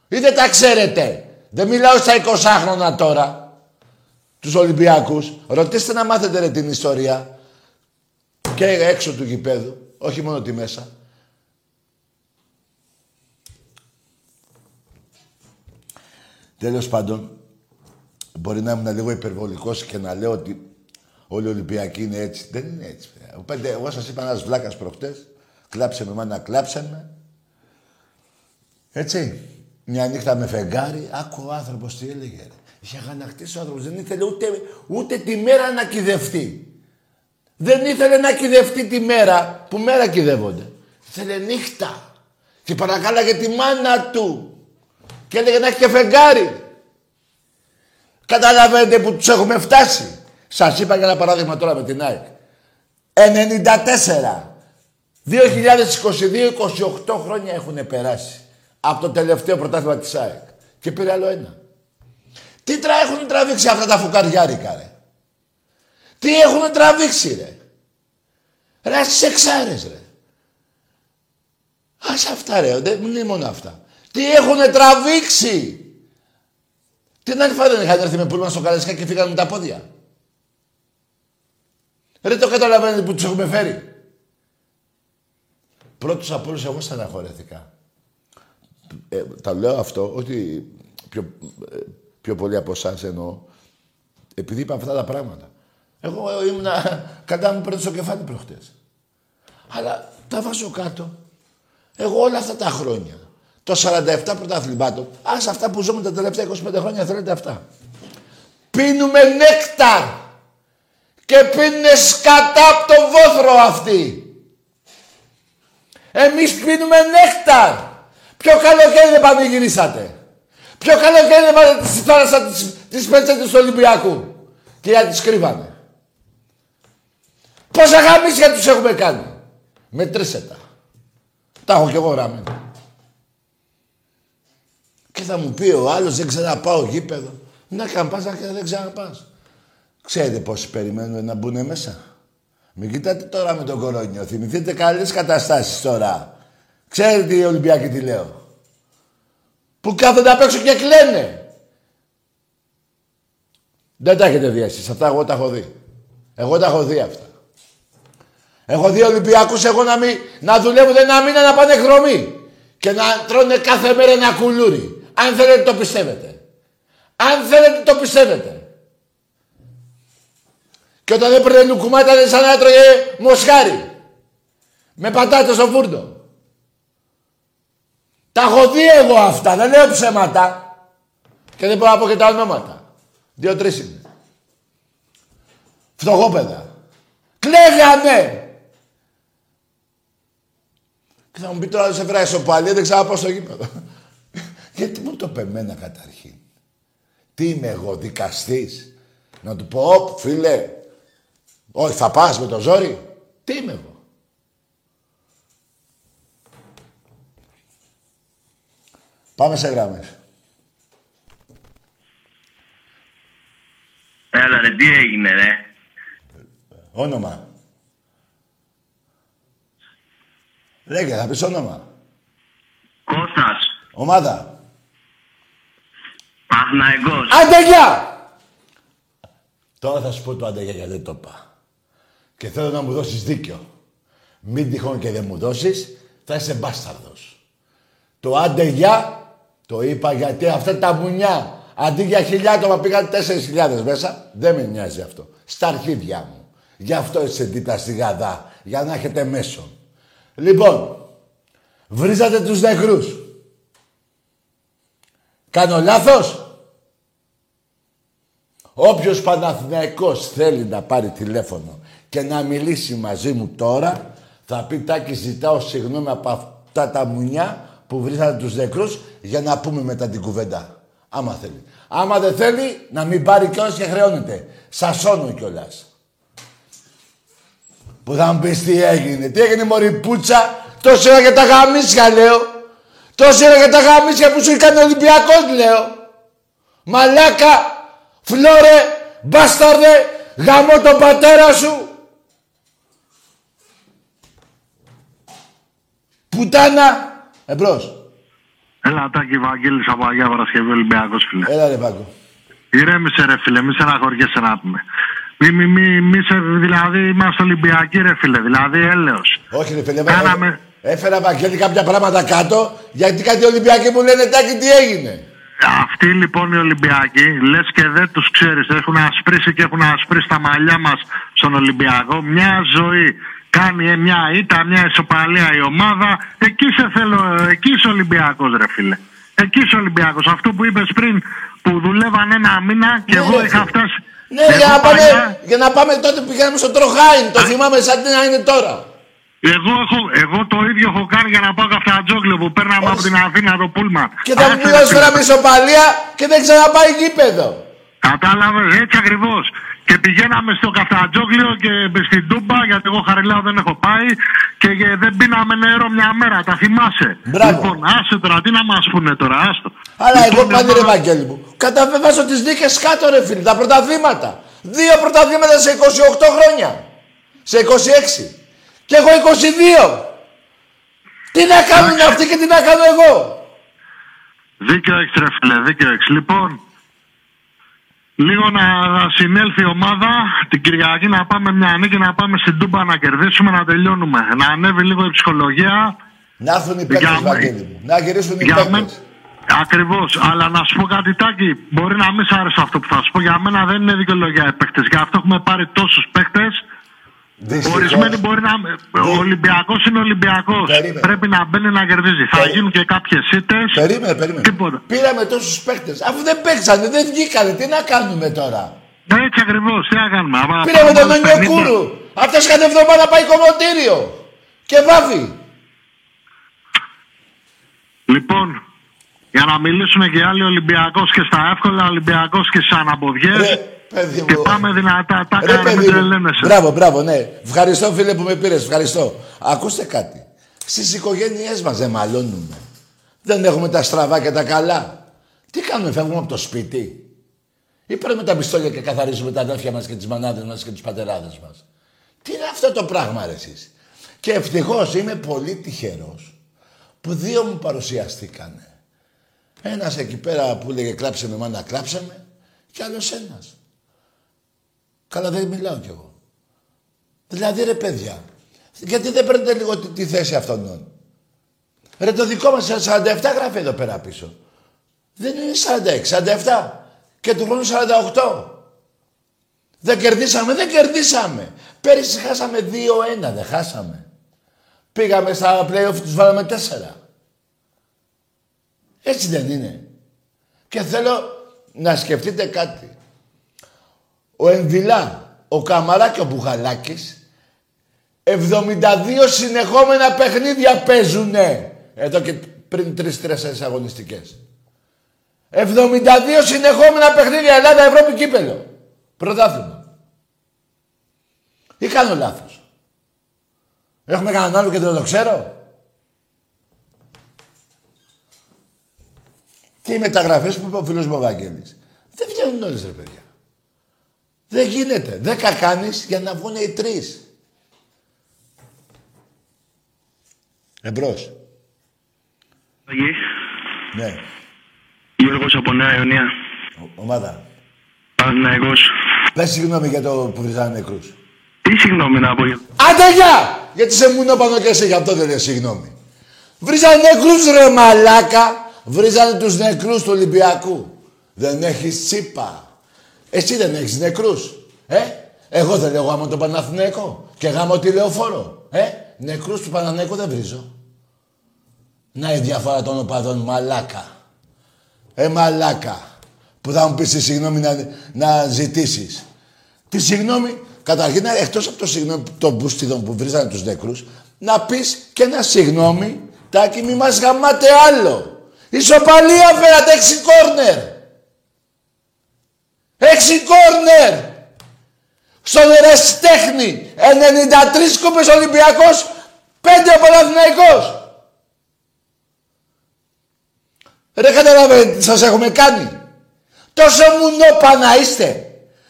Ή δεν τα ξέρετε; Δεν μιλάω στα 20 χρόνια τώρα. Τους Ολυμπιακούς. Ρωτήστε να μάθετε ρε την ιστορία. Και έξω του γηπέδου. Όχι μόνο τη μέσα. Τέλος πάντων, Μπορεί να ήμουν λίγο υπερβολικός και να λέω ότι όλοι οι Ολυμπιακοί είναι έτσι. Δεν είναι έτσι. παιδιά. Ο Πέντε, εγώ σας είπα ένας βλάκας προχτές. Κλάψε με μάνα, κλάψε με. Έτσι. Μια νύχτα με φεγγάρι, άκου ο άνθρωπος τι έλεγε. Ρε. Είχε αγανακτήσει ο άνθρωπος. Δεν ήθελε ούτε, ούτε τη μέρα να κυδευτεί. Δεν ήθελε να κυδευτεί τη μέρα, που μέρα κυδεύονται. Ήθελε νύχτα. Και παρακάλαγε τη μάνα του. Και έλεγε να έχει και φεγγάρι. Καταλαβαίνετε που τους έχουμε φτάσει. Σας είπα για ένα παράδειγμα τώρα με την ΑΕΚ. 94. 2022, 28 χρόνια έχουν περάσει. Από το τελευταίο πρωτάθλημα της ΑΕΚ. Και πήρε άλλο ένα. Τι τρα έχουν τραβήξει αυτά τα φουκαριάρικα, ρε; Τι έχουν τραβήξει, ρε; Ρε, στις εξάρες, ρε. Ας αυτά, ρε. Δεν είναι μόνο αυτά. Τι έχουν τραβήξει; Την άλλη φορά δεν είχαν έρθει με πούλμα στο Καλεσικά και φύγανε με τα πόδια. Ρε το καταλαβαίνετε που τους έχουμε φέρει. Πρώτος από όλους εγώ στεναχωρέθηκα. Ε, τα λέω αυτό, ότι πιο, ε, πιο πολύ από εσάς εννοώ, επειδή είπα αυτά τα πράγματα. Εγώ ήμουνα κατά μου πρώτος στο κεφάλι προχτές. Αλλά τα βάζω κάτω. Εγώ όλα αυτά τα χρόνια, το 47 πρωταθλημάτων, ας αυτά που ζούμε τα τελευταία 25 χρόνια θέλετε αυτά. Πίνουμε νέκταρ και πίνουνε σκατά από το βόθρο αυτοί. Εμείς πίνουμε νέκταρ. Ποιο καλοκαίρι δεν πανηγυρίσατε. Ποιο καλοκαίρι δεν πάτε στη θάλασσα της, της πέτσετης του Ολυμπιακού. Και για τις κρύβανε. Πόσα γαμίσια τους έχουμε κάνει. Μετρήσε τα. Τα έχω κι εγώ γραμμένα. Και θα μου πει ο άλλος δεν ξαναπάω γήπεδο. Να καμπάς, να δεν ξαναπάς. Ξέρετε πόσοι περιμένουν να μπουν μέσα. Μην κοιτάτε τώρα με τον κορώνιο. Θυμηθείτε καλές καταστάσεις τώρα. Ξέρετε οι Ολυμπιακοί τι λέω. Που κάθονται απ' έξω και κλαίνε. Δεν τα έχετε δει εσείς. Αυτά εγώ τα έχω δει. Εγώ τα έχω δει αυτά. Έχω δει Ολυμπιακούς εγώ να, μην, να δουλεύουν ένα μήνα να πάνε χρωμή. Και να τρώνε κάθε μέρα ένα κουλούρι. Αν θέλετε το πιστεύετε. Αν θέλετε το πιστεύετε. Και όταν έπαιρνε λουκουμά ήταν σαν να έτρωγε μοσχάρι. Με πατάτες στο φούρνο. Τα έχω δει εγώ αυτά, δεν λέω ψέματα. Και δεν μπορώ να πω και τα ονόματα. Δύο-τρεις είναι. Φτωχόπαιδα. Κλαίγανε. Και θα μου πει τώρα σε φράει σοπαλία, δεν ξαναπάω στο γήπεδο. Γιατί μου το πεμένα καταρχήν. Τι είμαι εγώ, δικαστής; Να του πω, όπ, φίλε, όχι, θα πας με το ζόρι. Τι είμαι εγώ. Πάμε σε γράμμες. Έλα ρε, τι έγινε ρε. Όνομα. Λέγε, θα πεις όνομα. Κώστας, Ομάδα. Παναθηναϊκός. Άντε γεια! Τώρα θα σου πω το άντε γεια γιατί δεν το είπα. Και θέλω να μου δώσεις δίκιο. Μην τυχόν και δεν μου δώσεις, θα είσαι μπάσταρδος. Το άντε γεια το είπα γιατί αυτά τα μουνιά αντί για χιλιάτομα πήγαν τέσσερις χιλιάδες μέσα. Δεν με νοιάζει αυτό. Στα αρχίδια μου. Γι' αυτό είσαι δίτα στη γαδά. Για να έχετε μέσο. Λοιπόν, βρίζατε τους νεκρούς. Κάνω λάθος; Όποιος Παναθηναϊκός θέλει να πάρει τηλέφωνο και να μιλήσει μαζί μου τώρα, θα πει Τάκη ζητάω συγγνώμη από αυτά τα μουνιά που βρίσατε τους νεκρούς για να πούμε μετά την κουβέντα. Άμα θέλει. Άμα δεν θέλει, να μην πάρει κιόλας και χρεώνεται. Σασώνω κιόλας. Που θα μου πεις τι έγινε. Τι έγινε μωρή πούτσα. Τόση ώρα για τα γαμίσια λέω. Τόση ώρα για τα γαμίσια που σου έκανε ο Ολυμπιακός λέω. Μαλάκα, φλόρε, μπάσταρδε, γαμώ τον πατέρα σου. Πουτάνα, εμπρός. Έλα, Τάκη Βαγγέλης από Αγία Παρασκευή Ολυμπιακός, φίλε. Έλα ρε Πάκο. Ηρέμησε ρε φίλε, μη στεναχωριέσαι να πούμε. Μη, μη, μη, μη σε, δηλαδή είμαστε Ολυμπιακοί ρε φίλε, δηλαδή έλεος. Όχι ρε φίλε, Κάναμε- έφερα Βαγγέλη κάποια πράγματα κάτω, γιατί κάτι Ολυμπιακοί μου λένε τάκι τι έγινε. Αυτοί λοιπόν οι Ολυμπιακοί, λες και δεν τους ξέρεις, έχουν ασπρίσει και έχουν ασπρίσει τα μαλλιά μας στον Ολυμπιακό. Μια ζωή κάνει ε, μια ήττα, μια ισοπαλία η ομάδα. Εκεί σε θέλω, ε, εκεί είσαι Ολυμπιακός, ρε φίλε. Εκεί είσαι Ολυμπιακός. Αυτό που είπες πριν, που δουλεύαν ένα μήνα και εγώ ρε, είχα φίλε. φτάσει. Ναι, Εγώ για να, πάμε, παλιά- για να πάμε τότε που πηγαίναμε στο Τροχάιν. Το θυμάμαι σαν τι να είναι τώρα. Εγώ, έχω, εγώ το ίδιο έχω κάνει για να πάω καφτατζόγλιο που παίρναμε από την Αθήνα το πούλμαν. Και θα μου Άσε, πει ρε, ότι φίλε. φέραμε ισοπαλία και δεν ξαναπάει γήπεδο. Κατάλαβες, έτσι ακριβώς. Και πηγαίναμε στο καφτατζόγλιο και στην Τούμπα, γιατί εγώ χαριλάω δεν έχω πάει, και ε, δεν πίναμε νερό μια μέρα. Τα θυμάσαι. Μπράβο. Λοιπόν, άσε τώρα, τι να μας πούνε τώρα, άστο. Αλλά εγώ Λοιπόν, πάντα ρε εγώ- Βαγγέλη μου. Καταβεβάσω τις νίκες κάτω ρε φίλε, τα πρωταθλήματα. Δύο πρωταθλήματα σε 28 χρόνια. Σε 26. Και εγώ 22. Τι να κάνουν αυτοί και τι να κάνω εγώ; Δίκιο έχεις, ρε φίλε, δίκιο έχεις. Λοιπόν, Λίγο να συνέλθει η ομάδα την Κυριακή να πάμε μια νίκη, να πάμε στην Τούμπα να κερδίσουμε, να τελειώνουμε. Να ανέβει λίγο η ψυχολογία. Να έρθουν οι παίκτες, Για μέ- Βαγγέλη μου. Να γυρίσουν οι Για παίκτες. μέ... Ακριβώς. Αλλά να σου πω κάτι, Τάκη, μπορεί να μην σ' άρεσε αυτό που θα σου πω. Για μένα δεν είναι δικαιολογία οι παίκτες. Γι' αυτό έχουμε πάρει τόσους παίκτες. Δυστυχώς. Ορισμένοι μπορεί να. Ο Ολυμπιακός είναι Ολυμπιακός. Περίμενε. Πρέπει να μπαίνει να κερδίζει. Θα γίνουν και κάποιες ήττες. Περίμενε, περίμενε. Τίποτα. Πήραμε τόσους παίκτες. Αφού δεν παίξανε, δεν βγήκανε. Τι να κάνουμε τώρα; Έτσι ακριβώς. Τι να κάνουμε. άμα Πήραμε πάμε τον στους 50, Ονιοκούρου. Αυτός κάθε εβδομάδα πάει κομμωτήριο. Και βάφει. Λοιπόν, για να μιλήσουμε και οι άλλοι Ολυμπιακός και στα εύκολα, Ολυμπιακός και στι αναποδιές. Παιδί Και μου. πάμε δυνατά. Τα Ρε κάνουμε, παιδί μην μου. τρελαίνεσαι. Μπράβο, μπράβο, ναι. Ευχαριστώ φίλε που με πήρες. Ευχαριστώ. Ακούστε κάτι. Στις οικογένειές μας δεν μαλώνουμε. Δεν έχουμε τα στραβά και τα καλά. Τι κάνουμε, φεύγουμε από το σπίτι. Ή παίρνουμε τα πιστόλια και καθαρίζουμε τα αδέρφια μας και τις μανάδες μας και τους πατεράδες μας. Τι είναι αυτό το πράγμα ρε εσείς; Και ευτυχώς είμαι πολύ τυχερός που δύο μου παρουσιαστήκανε. Ένας εκεί πέρα που λέγε κλάψε με μάνα κλάψε με και άλλος ένας. Καλά δεν μιλάω κι εγώ. Δηλαδή ρε παιδιά, γιατί δεν παίρνετε λίγο τη, τη θέση αυτών. Ρε το δικό μας 47 γράφει εδώ πέρα πίσω. Δεν είναι 46, 47. Και του χρόνου 48. Δεν κερδίσαμε, δεν κερδίσαμε. Πέρυσι χάσαμε 2-1, δεν χάσαμε. Πήγαμε στα play-off, τους βάλαμε 4. Έτσι δεν είναι. Και θέλω να σκεφτείτε κάτι. Ο Ενδυλά, ο Καμαρά και ο Μπουχαλάκης 72 συνεχόμενα παιχνίδια παίζουνε. Εδώ και πριν τρεις-τέσσερις αγωνιστικές. 72 συνεχόμενα παιχνίδια Ελλάδα, Ευρώπη, Κύπελο. Πρωτάθλημα. Ή κάνω λάθος. Έχουμε κανέναν άλλο και δεν το ξέρω. Και οι μεταγραφές που είπε ο φίλος μου ο Βαγγέλης. Δεν βγαίνουν όλες ρε παιδιά. Δεν γίνεται. Δέκα κάνεις για να βγουν οι τρεις. Εμπρός. Αγί, Ναι. Γιώργος από Νέα Ιωνία. Ομάδα. Παναθηναϊκός. Πες συγγνώμη για το που βρίζανε νεκρούς. Τι συγγνώμη να πω. Άντε γεια! Γιατί σε μουνό πάνω και εσύ γι' αυτό δεν λες συγγνώμη. Βρίζανε νεκρούς ρε μαλάκα. Βρίζανε τους νεκρούς του Ολυμπιακού. Δεν έχεις τσίπα. Εσύ δεν έχεις νεκρούς. Ε, εγώ δεν λέω γάμο τον Παναθηναϊκό. Και γάμο τη λεωφόρο. Ε, νεκρούς του Παναθηναϊκού δεν βρίζω. Να η διαφορά των οπαδών μαλάκα. Ε, μαλάκα. Που θα μου πεις τη συγγνώμη να, να ζητήσεις. Τη συγγνώμη, καταρχήν εκτός από το συγγνώμη των μπούστιδων που βρίζανε τους νεκρούς, να πεις και ένα συγγνώμη, τάκι μη μας γαμάτε άλλο. Ισοπαλία φέρατε, έξι κόρνερ. Έξι κόρνερ. Στον Ερασιτέχνη, 93 κούπες Ολυμπιακός, 5 ο Παναθηναϊκός. Ρε καταλαβαίνετε τι σας έχουμε κάνει; Τόσο μουνόπανα είστε.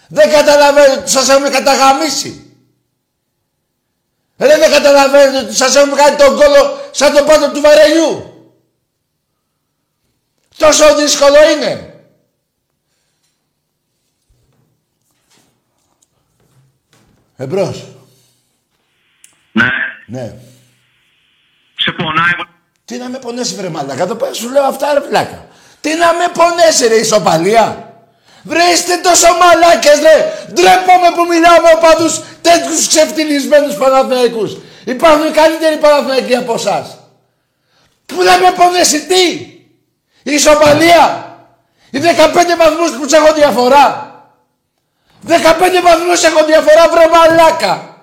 Δεν καταλαβαίνετε ότι σας έχουμε καταγαμίσει. Ρε δεν καταλαβαίνετε ότι σας έχουμε κάνει τον κόλο σαν τον πάτο του βαρελιού. Τόσο δύσκολο είναι. Εμπρός. Ναι. Ναι. Σε πονάει. Τι να με πονέσει βρε μαλάκα, το πέρα σου λέω αυτά ρε πλάκα. Τι να με πονέσει ρε ισοπαλία. Βρε είστε τόσο μαλάκες ρε. Ντρέπομαι που μιλάω με οπαδούς τέτοιους ξεφτυλισμένους Παναθηναϊκούς. Υπάρχουν καλύτεροι Παναθηναϊκοί από εσάς. Πού να με πονέσει τι; Η ισοπαλία. Οι 15 βαθμούς που τους έχω διαφορά. 15 βαθμούς έχω διαφορά βρε μαλάκα.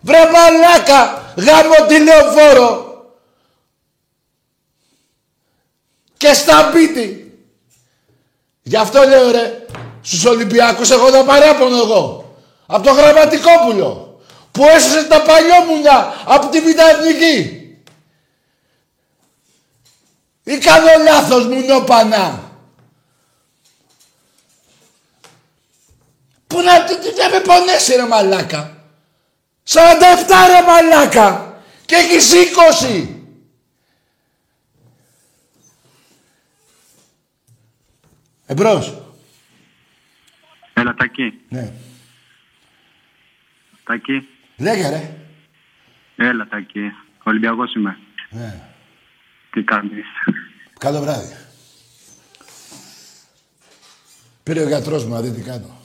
Βρε μαλάκα. Γάμο τηλεοφόρο. Και στα μπίτι. Γι' αυτό λέω ρε, στους Ολυμπιακούς έχω τα παράπονο εγώ. Από το Γραμματικόπουλο. Που έσωσε τα παλιόμουνα από τη Β' Εθνική. Ή κάνω λάθος μου νόπανα. Πού να, τι, τι, να με πονέσει ρε μαλάκα. 47 ρε μαλάκα. Και έχεις 20. Εμπρός. Έλα, Τακί. Ναι. Τακί. Λέγε ρε. Έλα, Τακί. Ολυμπιακός είμαι. Ναι. Τι κάνεις; Καλό βράδυ. Πήρε ο γιατρός μου, να δει τι κάνω.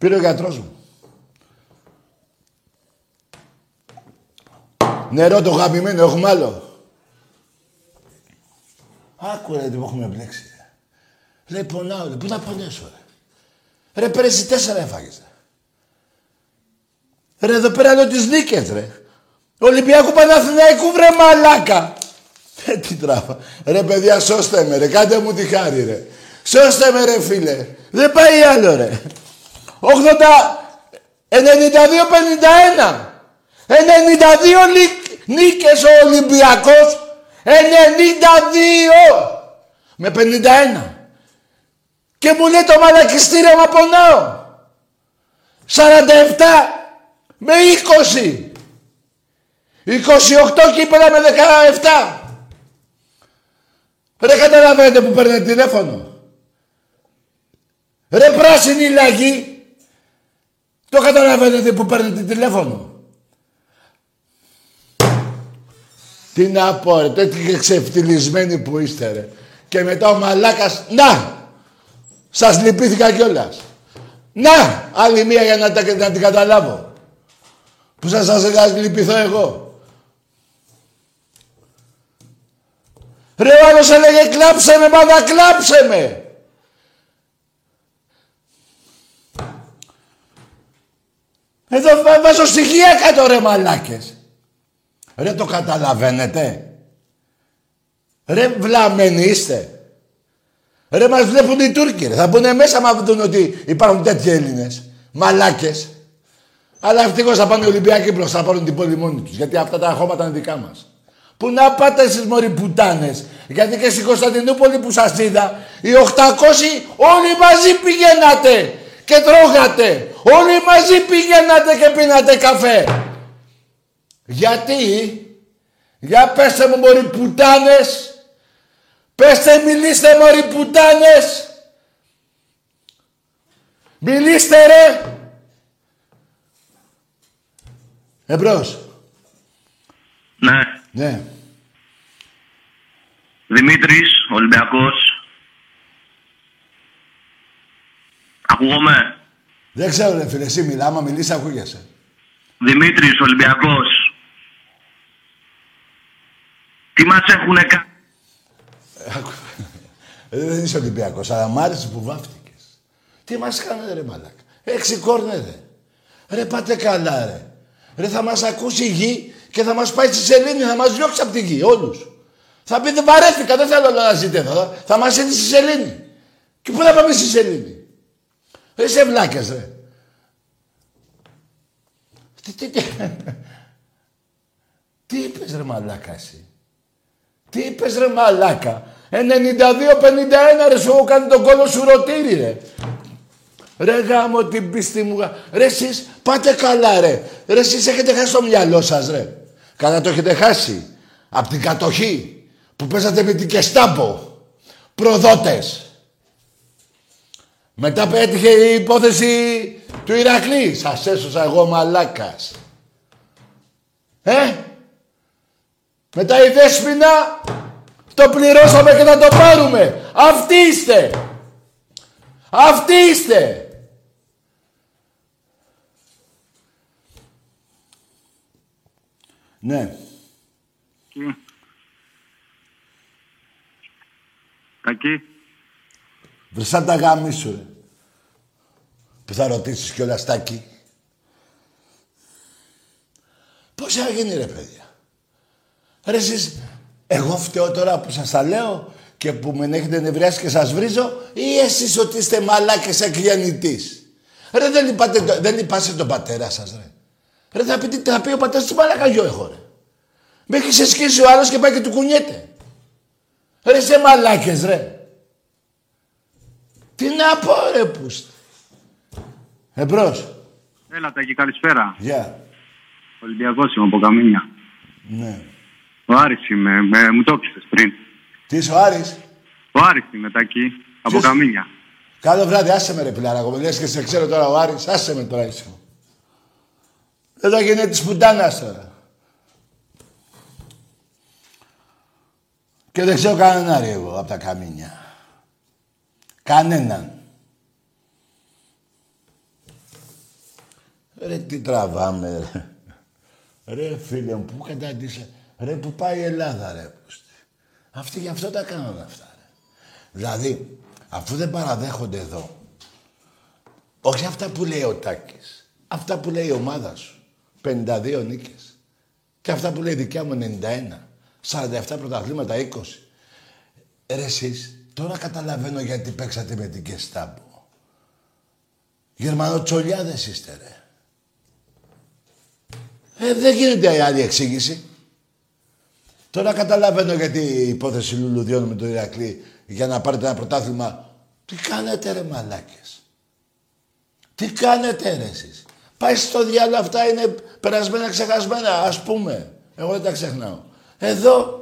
Πήρε ο γιατρός μου. Νερό το γαμημένο, έχουμε άλλο. Άκου ρε τι που έχουμε μπλέξει. ρε. Λέει πονάω, ρε. πού να πονέσω ρε. Ρε πέρυσι τέσσερα έφαγες ρε. Ρε εδώ πέρα λέω τις νίκες ρε. Ολυμπιακού Παναθηναϊκού βρε μαλάκα. Ε, τι τράβα. Ρε παιδιά σώστε με ρε, κάντε μου τη χάρη ρε. Σώστε με ρε φίλε. Δεν πάει άλλο ρε. 80... 92-51. 92 νίκ- νίκες ο Ολυμπιακός. 92 με 51. Και μου λέει το μαλακιστήριο μα πονάω. 47 με 20. 28 κύπελα με 17. Ρε καταλαβαίνετε που παίρνετε τηλέφωνο. Ρε πράσινη λαγή. Το καταλαβαίνετε που παίρνετε τηλέφωνο. Τι να πω ρε, τέτοιοι ξεφτυλισμένοι που είστε ρε. Και μετά ο μαλάκας, να! Σας λυπήθηκα κιόλας. Να! Άλλη μία για να, τα, να την καταλάβω. Που σας σας σας λυπηθώ εγώ. Ρε ο άλλος έλεγε κλάψε με, μάνα κλάψε με. Εδώ βα- βάζω στοιχεία κάτω ρε μαλάκες. Ρε το καταλαβαίνετε; Ρε βλαμμένοι είστε. Ρε μας βλέπουν οι Τούρκοι ρε. Θα μπουν μέσα μα δουν ότι υπάρχουν τέτοιοι Έλληνες. Μαλάκες. Αλλά ευτυχώς θα πάνε οι Ολυμπιακοί μπροστά θα πάρουν την πόλη μόνοι τους. Γιατί αυτά τα χώματα είναι δικά μας. Πού να πάτε εσείς μωροί πουτάνες; Γιατί και στην Κωνσταντινούπολη που σας είδα, οι 800 όλοι μαζί πηγαίνατε και τρώγατε. Όλοι μαζί πηγαίνατε και πίνατε καφέ. Γιατί, για πέστε μου μωροί πουτάνες, πέστε μιλήστε μωροί πουτάνες. Μιλήστε ρε. Εμπρός. Ναι. Ναι. Δημήτρης, Ολυμπιακός. Ακούγομαι. Δεν ξέρω ρε φίλε, εσύ μιλά, άμα μιλήσει ακούγεσαι. Δημήτρης, Ολυμπιακός. Τι μας έχουνε κάνει. Ε, δεν είσαι Ολυμπιακός, αλλά μ' άρεσε που βάφτηκες. Τι μας κάνετε ρε μαλάκα. Έξι κόρνε ρε. Ρε πάτε καλά ρε. Ρε θα μας ακούσει η γη και θα μας πάει στη σελήνη, θα μας διώξει από τη γη, όλους. Θα πει δεν βαρέθηκα, δεν θέλω να ζείτε εδώ. Θα μας έρθει στη σελήνη. Και πού θα πάμε στη σελήνη; Ρε σε βλάκες ρε. Τι, τι, τι. τι είπες ρε μαλάκα εσύ; Τι είπες ρε μαλάκα; 92-51 ρε σου έχω κάνει τον κόλο σου ρωτήρι ρε. Ρε γάμο την πίστη μου. γα- Ρε εσείς πάτε καλά ρε. Ρε εσείς έχετε χάσει το μυαλό σας ρε. Καλά το έχετε χάσει. Απ' την κατοχή που πέσατε με την Κεστάμπο. Προδότες. Μετά πέτυχε η υπόθεση του Ηρακλή. Σας έσωσα εγώ μαλάκας. Ε, μετά η Δέσποινα το πληρώσαμε και θα το πάρουμε. Αυτοί είστε. Αυτοί είστε. Ναι. Κακή. Βρεσά τα γάμι σου, ρε. Που θα ρωτήσεις κιόλας τάκι. Πώς θα γίνει, ρε παιδιά; Ρε εσείς, εγώ φταίω τώρα που σας τα λέω και που με έχετε νευριάσει και σας βρίζω ή εσείς ότι είστε μαλάκες εκγεννητής. Ρε δεν λυπάτε, το- δεν λυπάσαι τον πατέρα σας, ρε. Ρε θα, πει, θα πει ο πατέρας τι μαλάκα γιο έχω, ρε. Με έχει σε σκίσει ο άλλος και πάει και του κουνιέται. Ρε σε μαλάκες, ρε. Τι να πω, ρε πούστη. Εμπρός. Έλα, Τακί, καλησπέρα. Γεια. Ολυμπιακός είμαι από Καμίνια. Ναι. Ο Άρης είμαι. Ε, μου το έπιασες πριν. Τι είσαι ο Άρης; Ο Άρης είμαι, Τακί. Από Ποιος; Καμίνια. Καλό βράδυ, άσε με ρε φιλαράκο. Λες και σε ξέρω τώρα ο Άρης, άσε με τώρα ήσυχο. Εδώ γίνεται της πουτάνας τώρα. Και δεν ξέρω κανένα ρε εγώ από τα καμίνια. Κανέναν. Ρε τι τραβάμε ρε. Ρε φίλε μου, πού καταντήσα. Ρε που πάει η Ελλάδα ρε. πούστη. Αυτοί γι' αυτό τα κάνουν αυτά ρε. Δηλαδή, αφού δεν παραδέχονται εδώ, όχι αυτά που λέει ο Τάκης, αυτά που λέει η ομάδα σου, 52 νίκες. Και αυτά που λέει η δικιά μου 91. 47 πρωταθλήματα 20. Ρε εσείς, τώρα καταλαβαίνω γιατί παίξατε με την Κεστάμπο. Γερμανοτσολιάδες είστε ρε. Ε, δεν γίνεται άλλη εξήγηση. Τώρα καταλαβαίνω γιατί η υπόθεση Λουλουδιών με το Ηρακλή για να πάρετε ένα πρωτάθλημα. Τι κάνετε ρε μαλάκες; Τι κάνετε ρε εσείς; Πάει στο διάλογο αυτά είναι περασμένα ξεχασμένα ας πούμε. Εγώ δεν τα ξεχνάω. Εδώ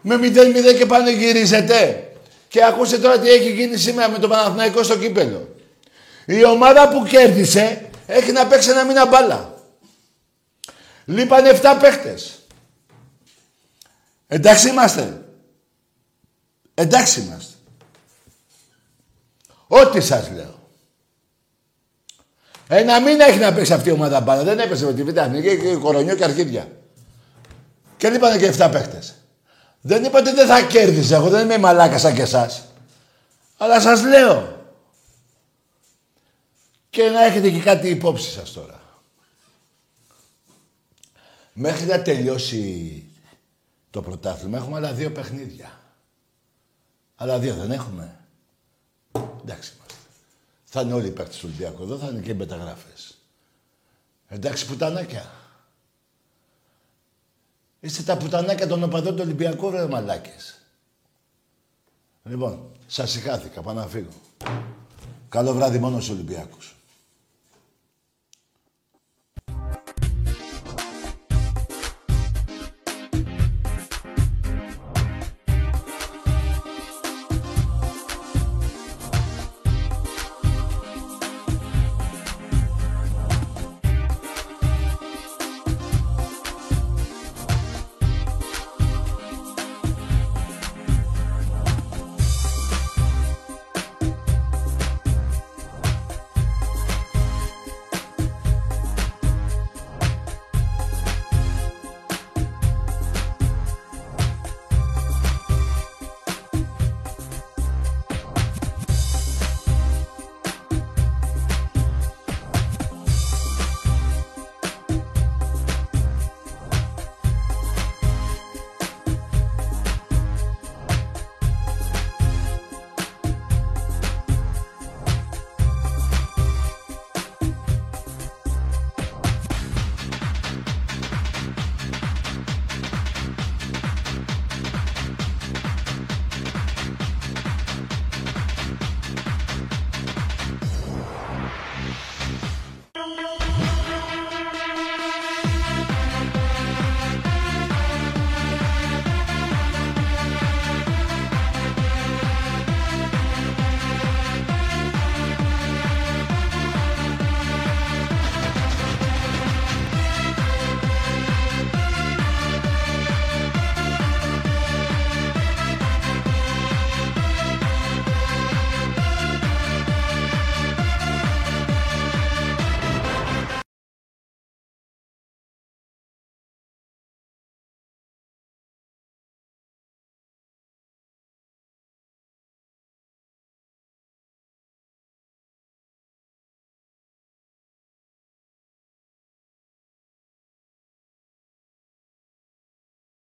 με 0-0 και πανηγυρίζετε. Και ακούστε τώρα τι έχει γίνει σήμερα με το Παναθηναϊκό στο κύπελο. Η ομάδα που κέρδισε έχει να παίξει ένα μήνα μπάλα. Λείπανε 7 παίχτες. Εντάξει είμαστε. Εντάξει είμαστε. Ό,τι σας λέω. Ένα μήνα έχει να παίξει αυτή η ομάδα μπάλα. Δεν έπεσε με τη Β' Εθνική και κορονιό και αρχίδια. Και λείπανε και 7 παίχτες. Δεν είπα ότι δεν θα κέρδισε. Εγώ δεν είμαι μαλάκας σαν και εσάς. Αλλά σας λέω. Και να έχετε και κάτι υπόψη σας τώρα. Μέχρι να τελειώσει το πρωτάθλημα έχουμε άλλα δύο παιχνίδια. Άλλα δύο δεν έχουμε. Εντάξει είμαστε. Θα είναι όλοι οι παίκτες του Ολυμπιακού εδώ, θα είναι και οι μεταγράφες. Εντάξει πουτανάκια. Είστε τα πουτανάκια των οπαδών του Ολυμπιακού, ρε μαλάκες. Λοιπόν, σας συγχάθηκα, πάω να φύγω. Καλό βράδυ μόνο στους Ολυμπιακούς.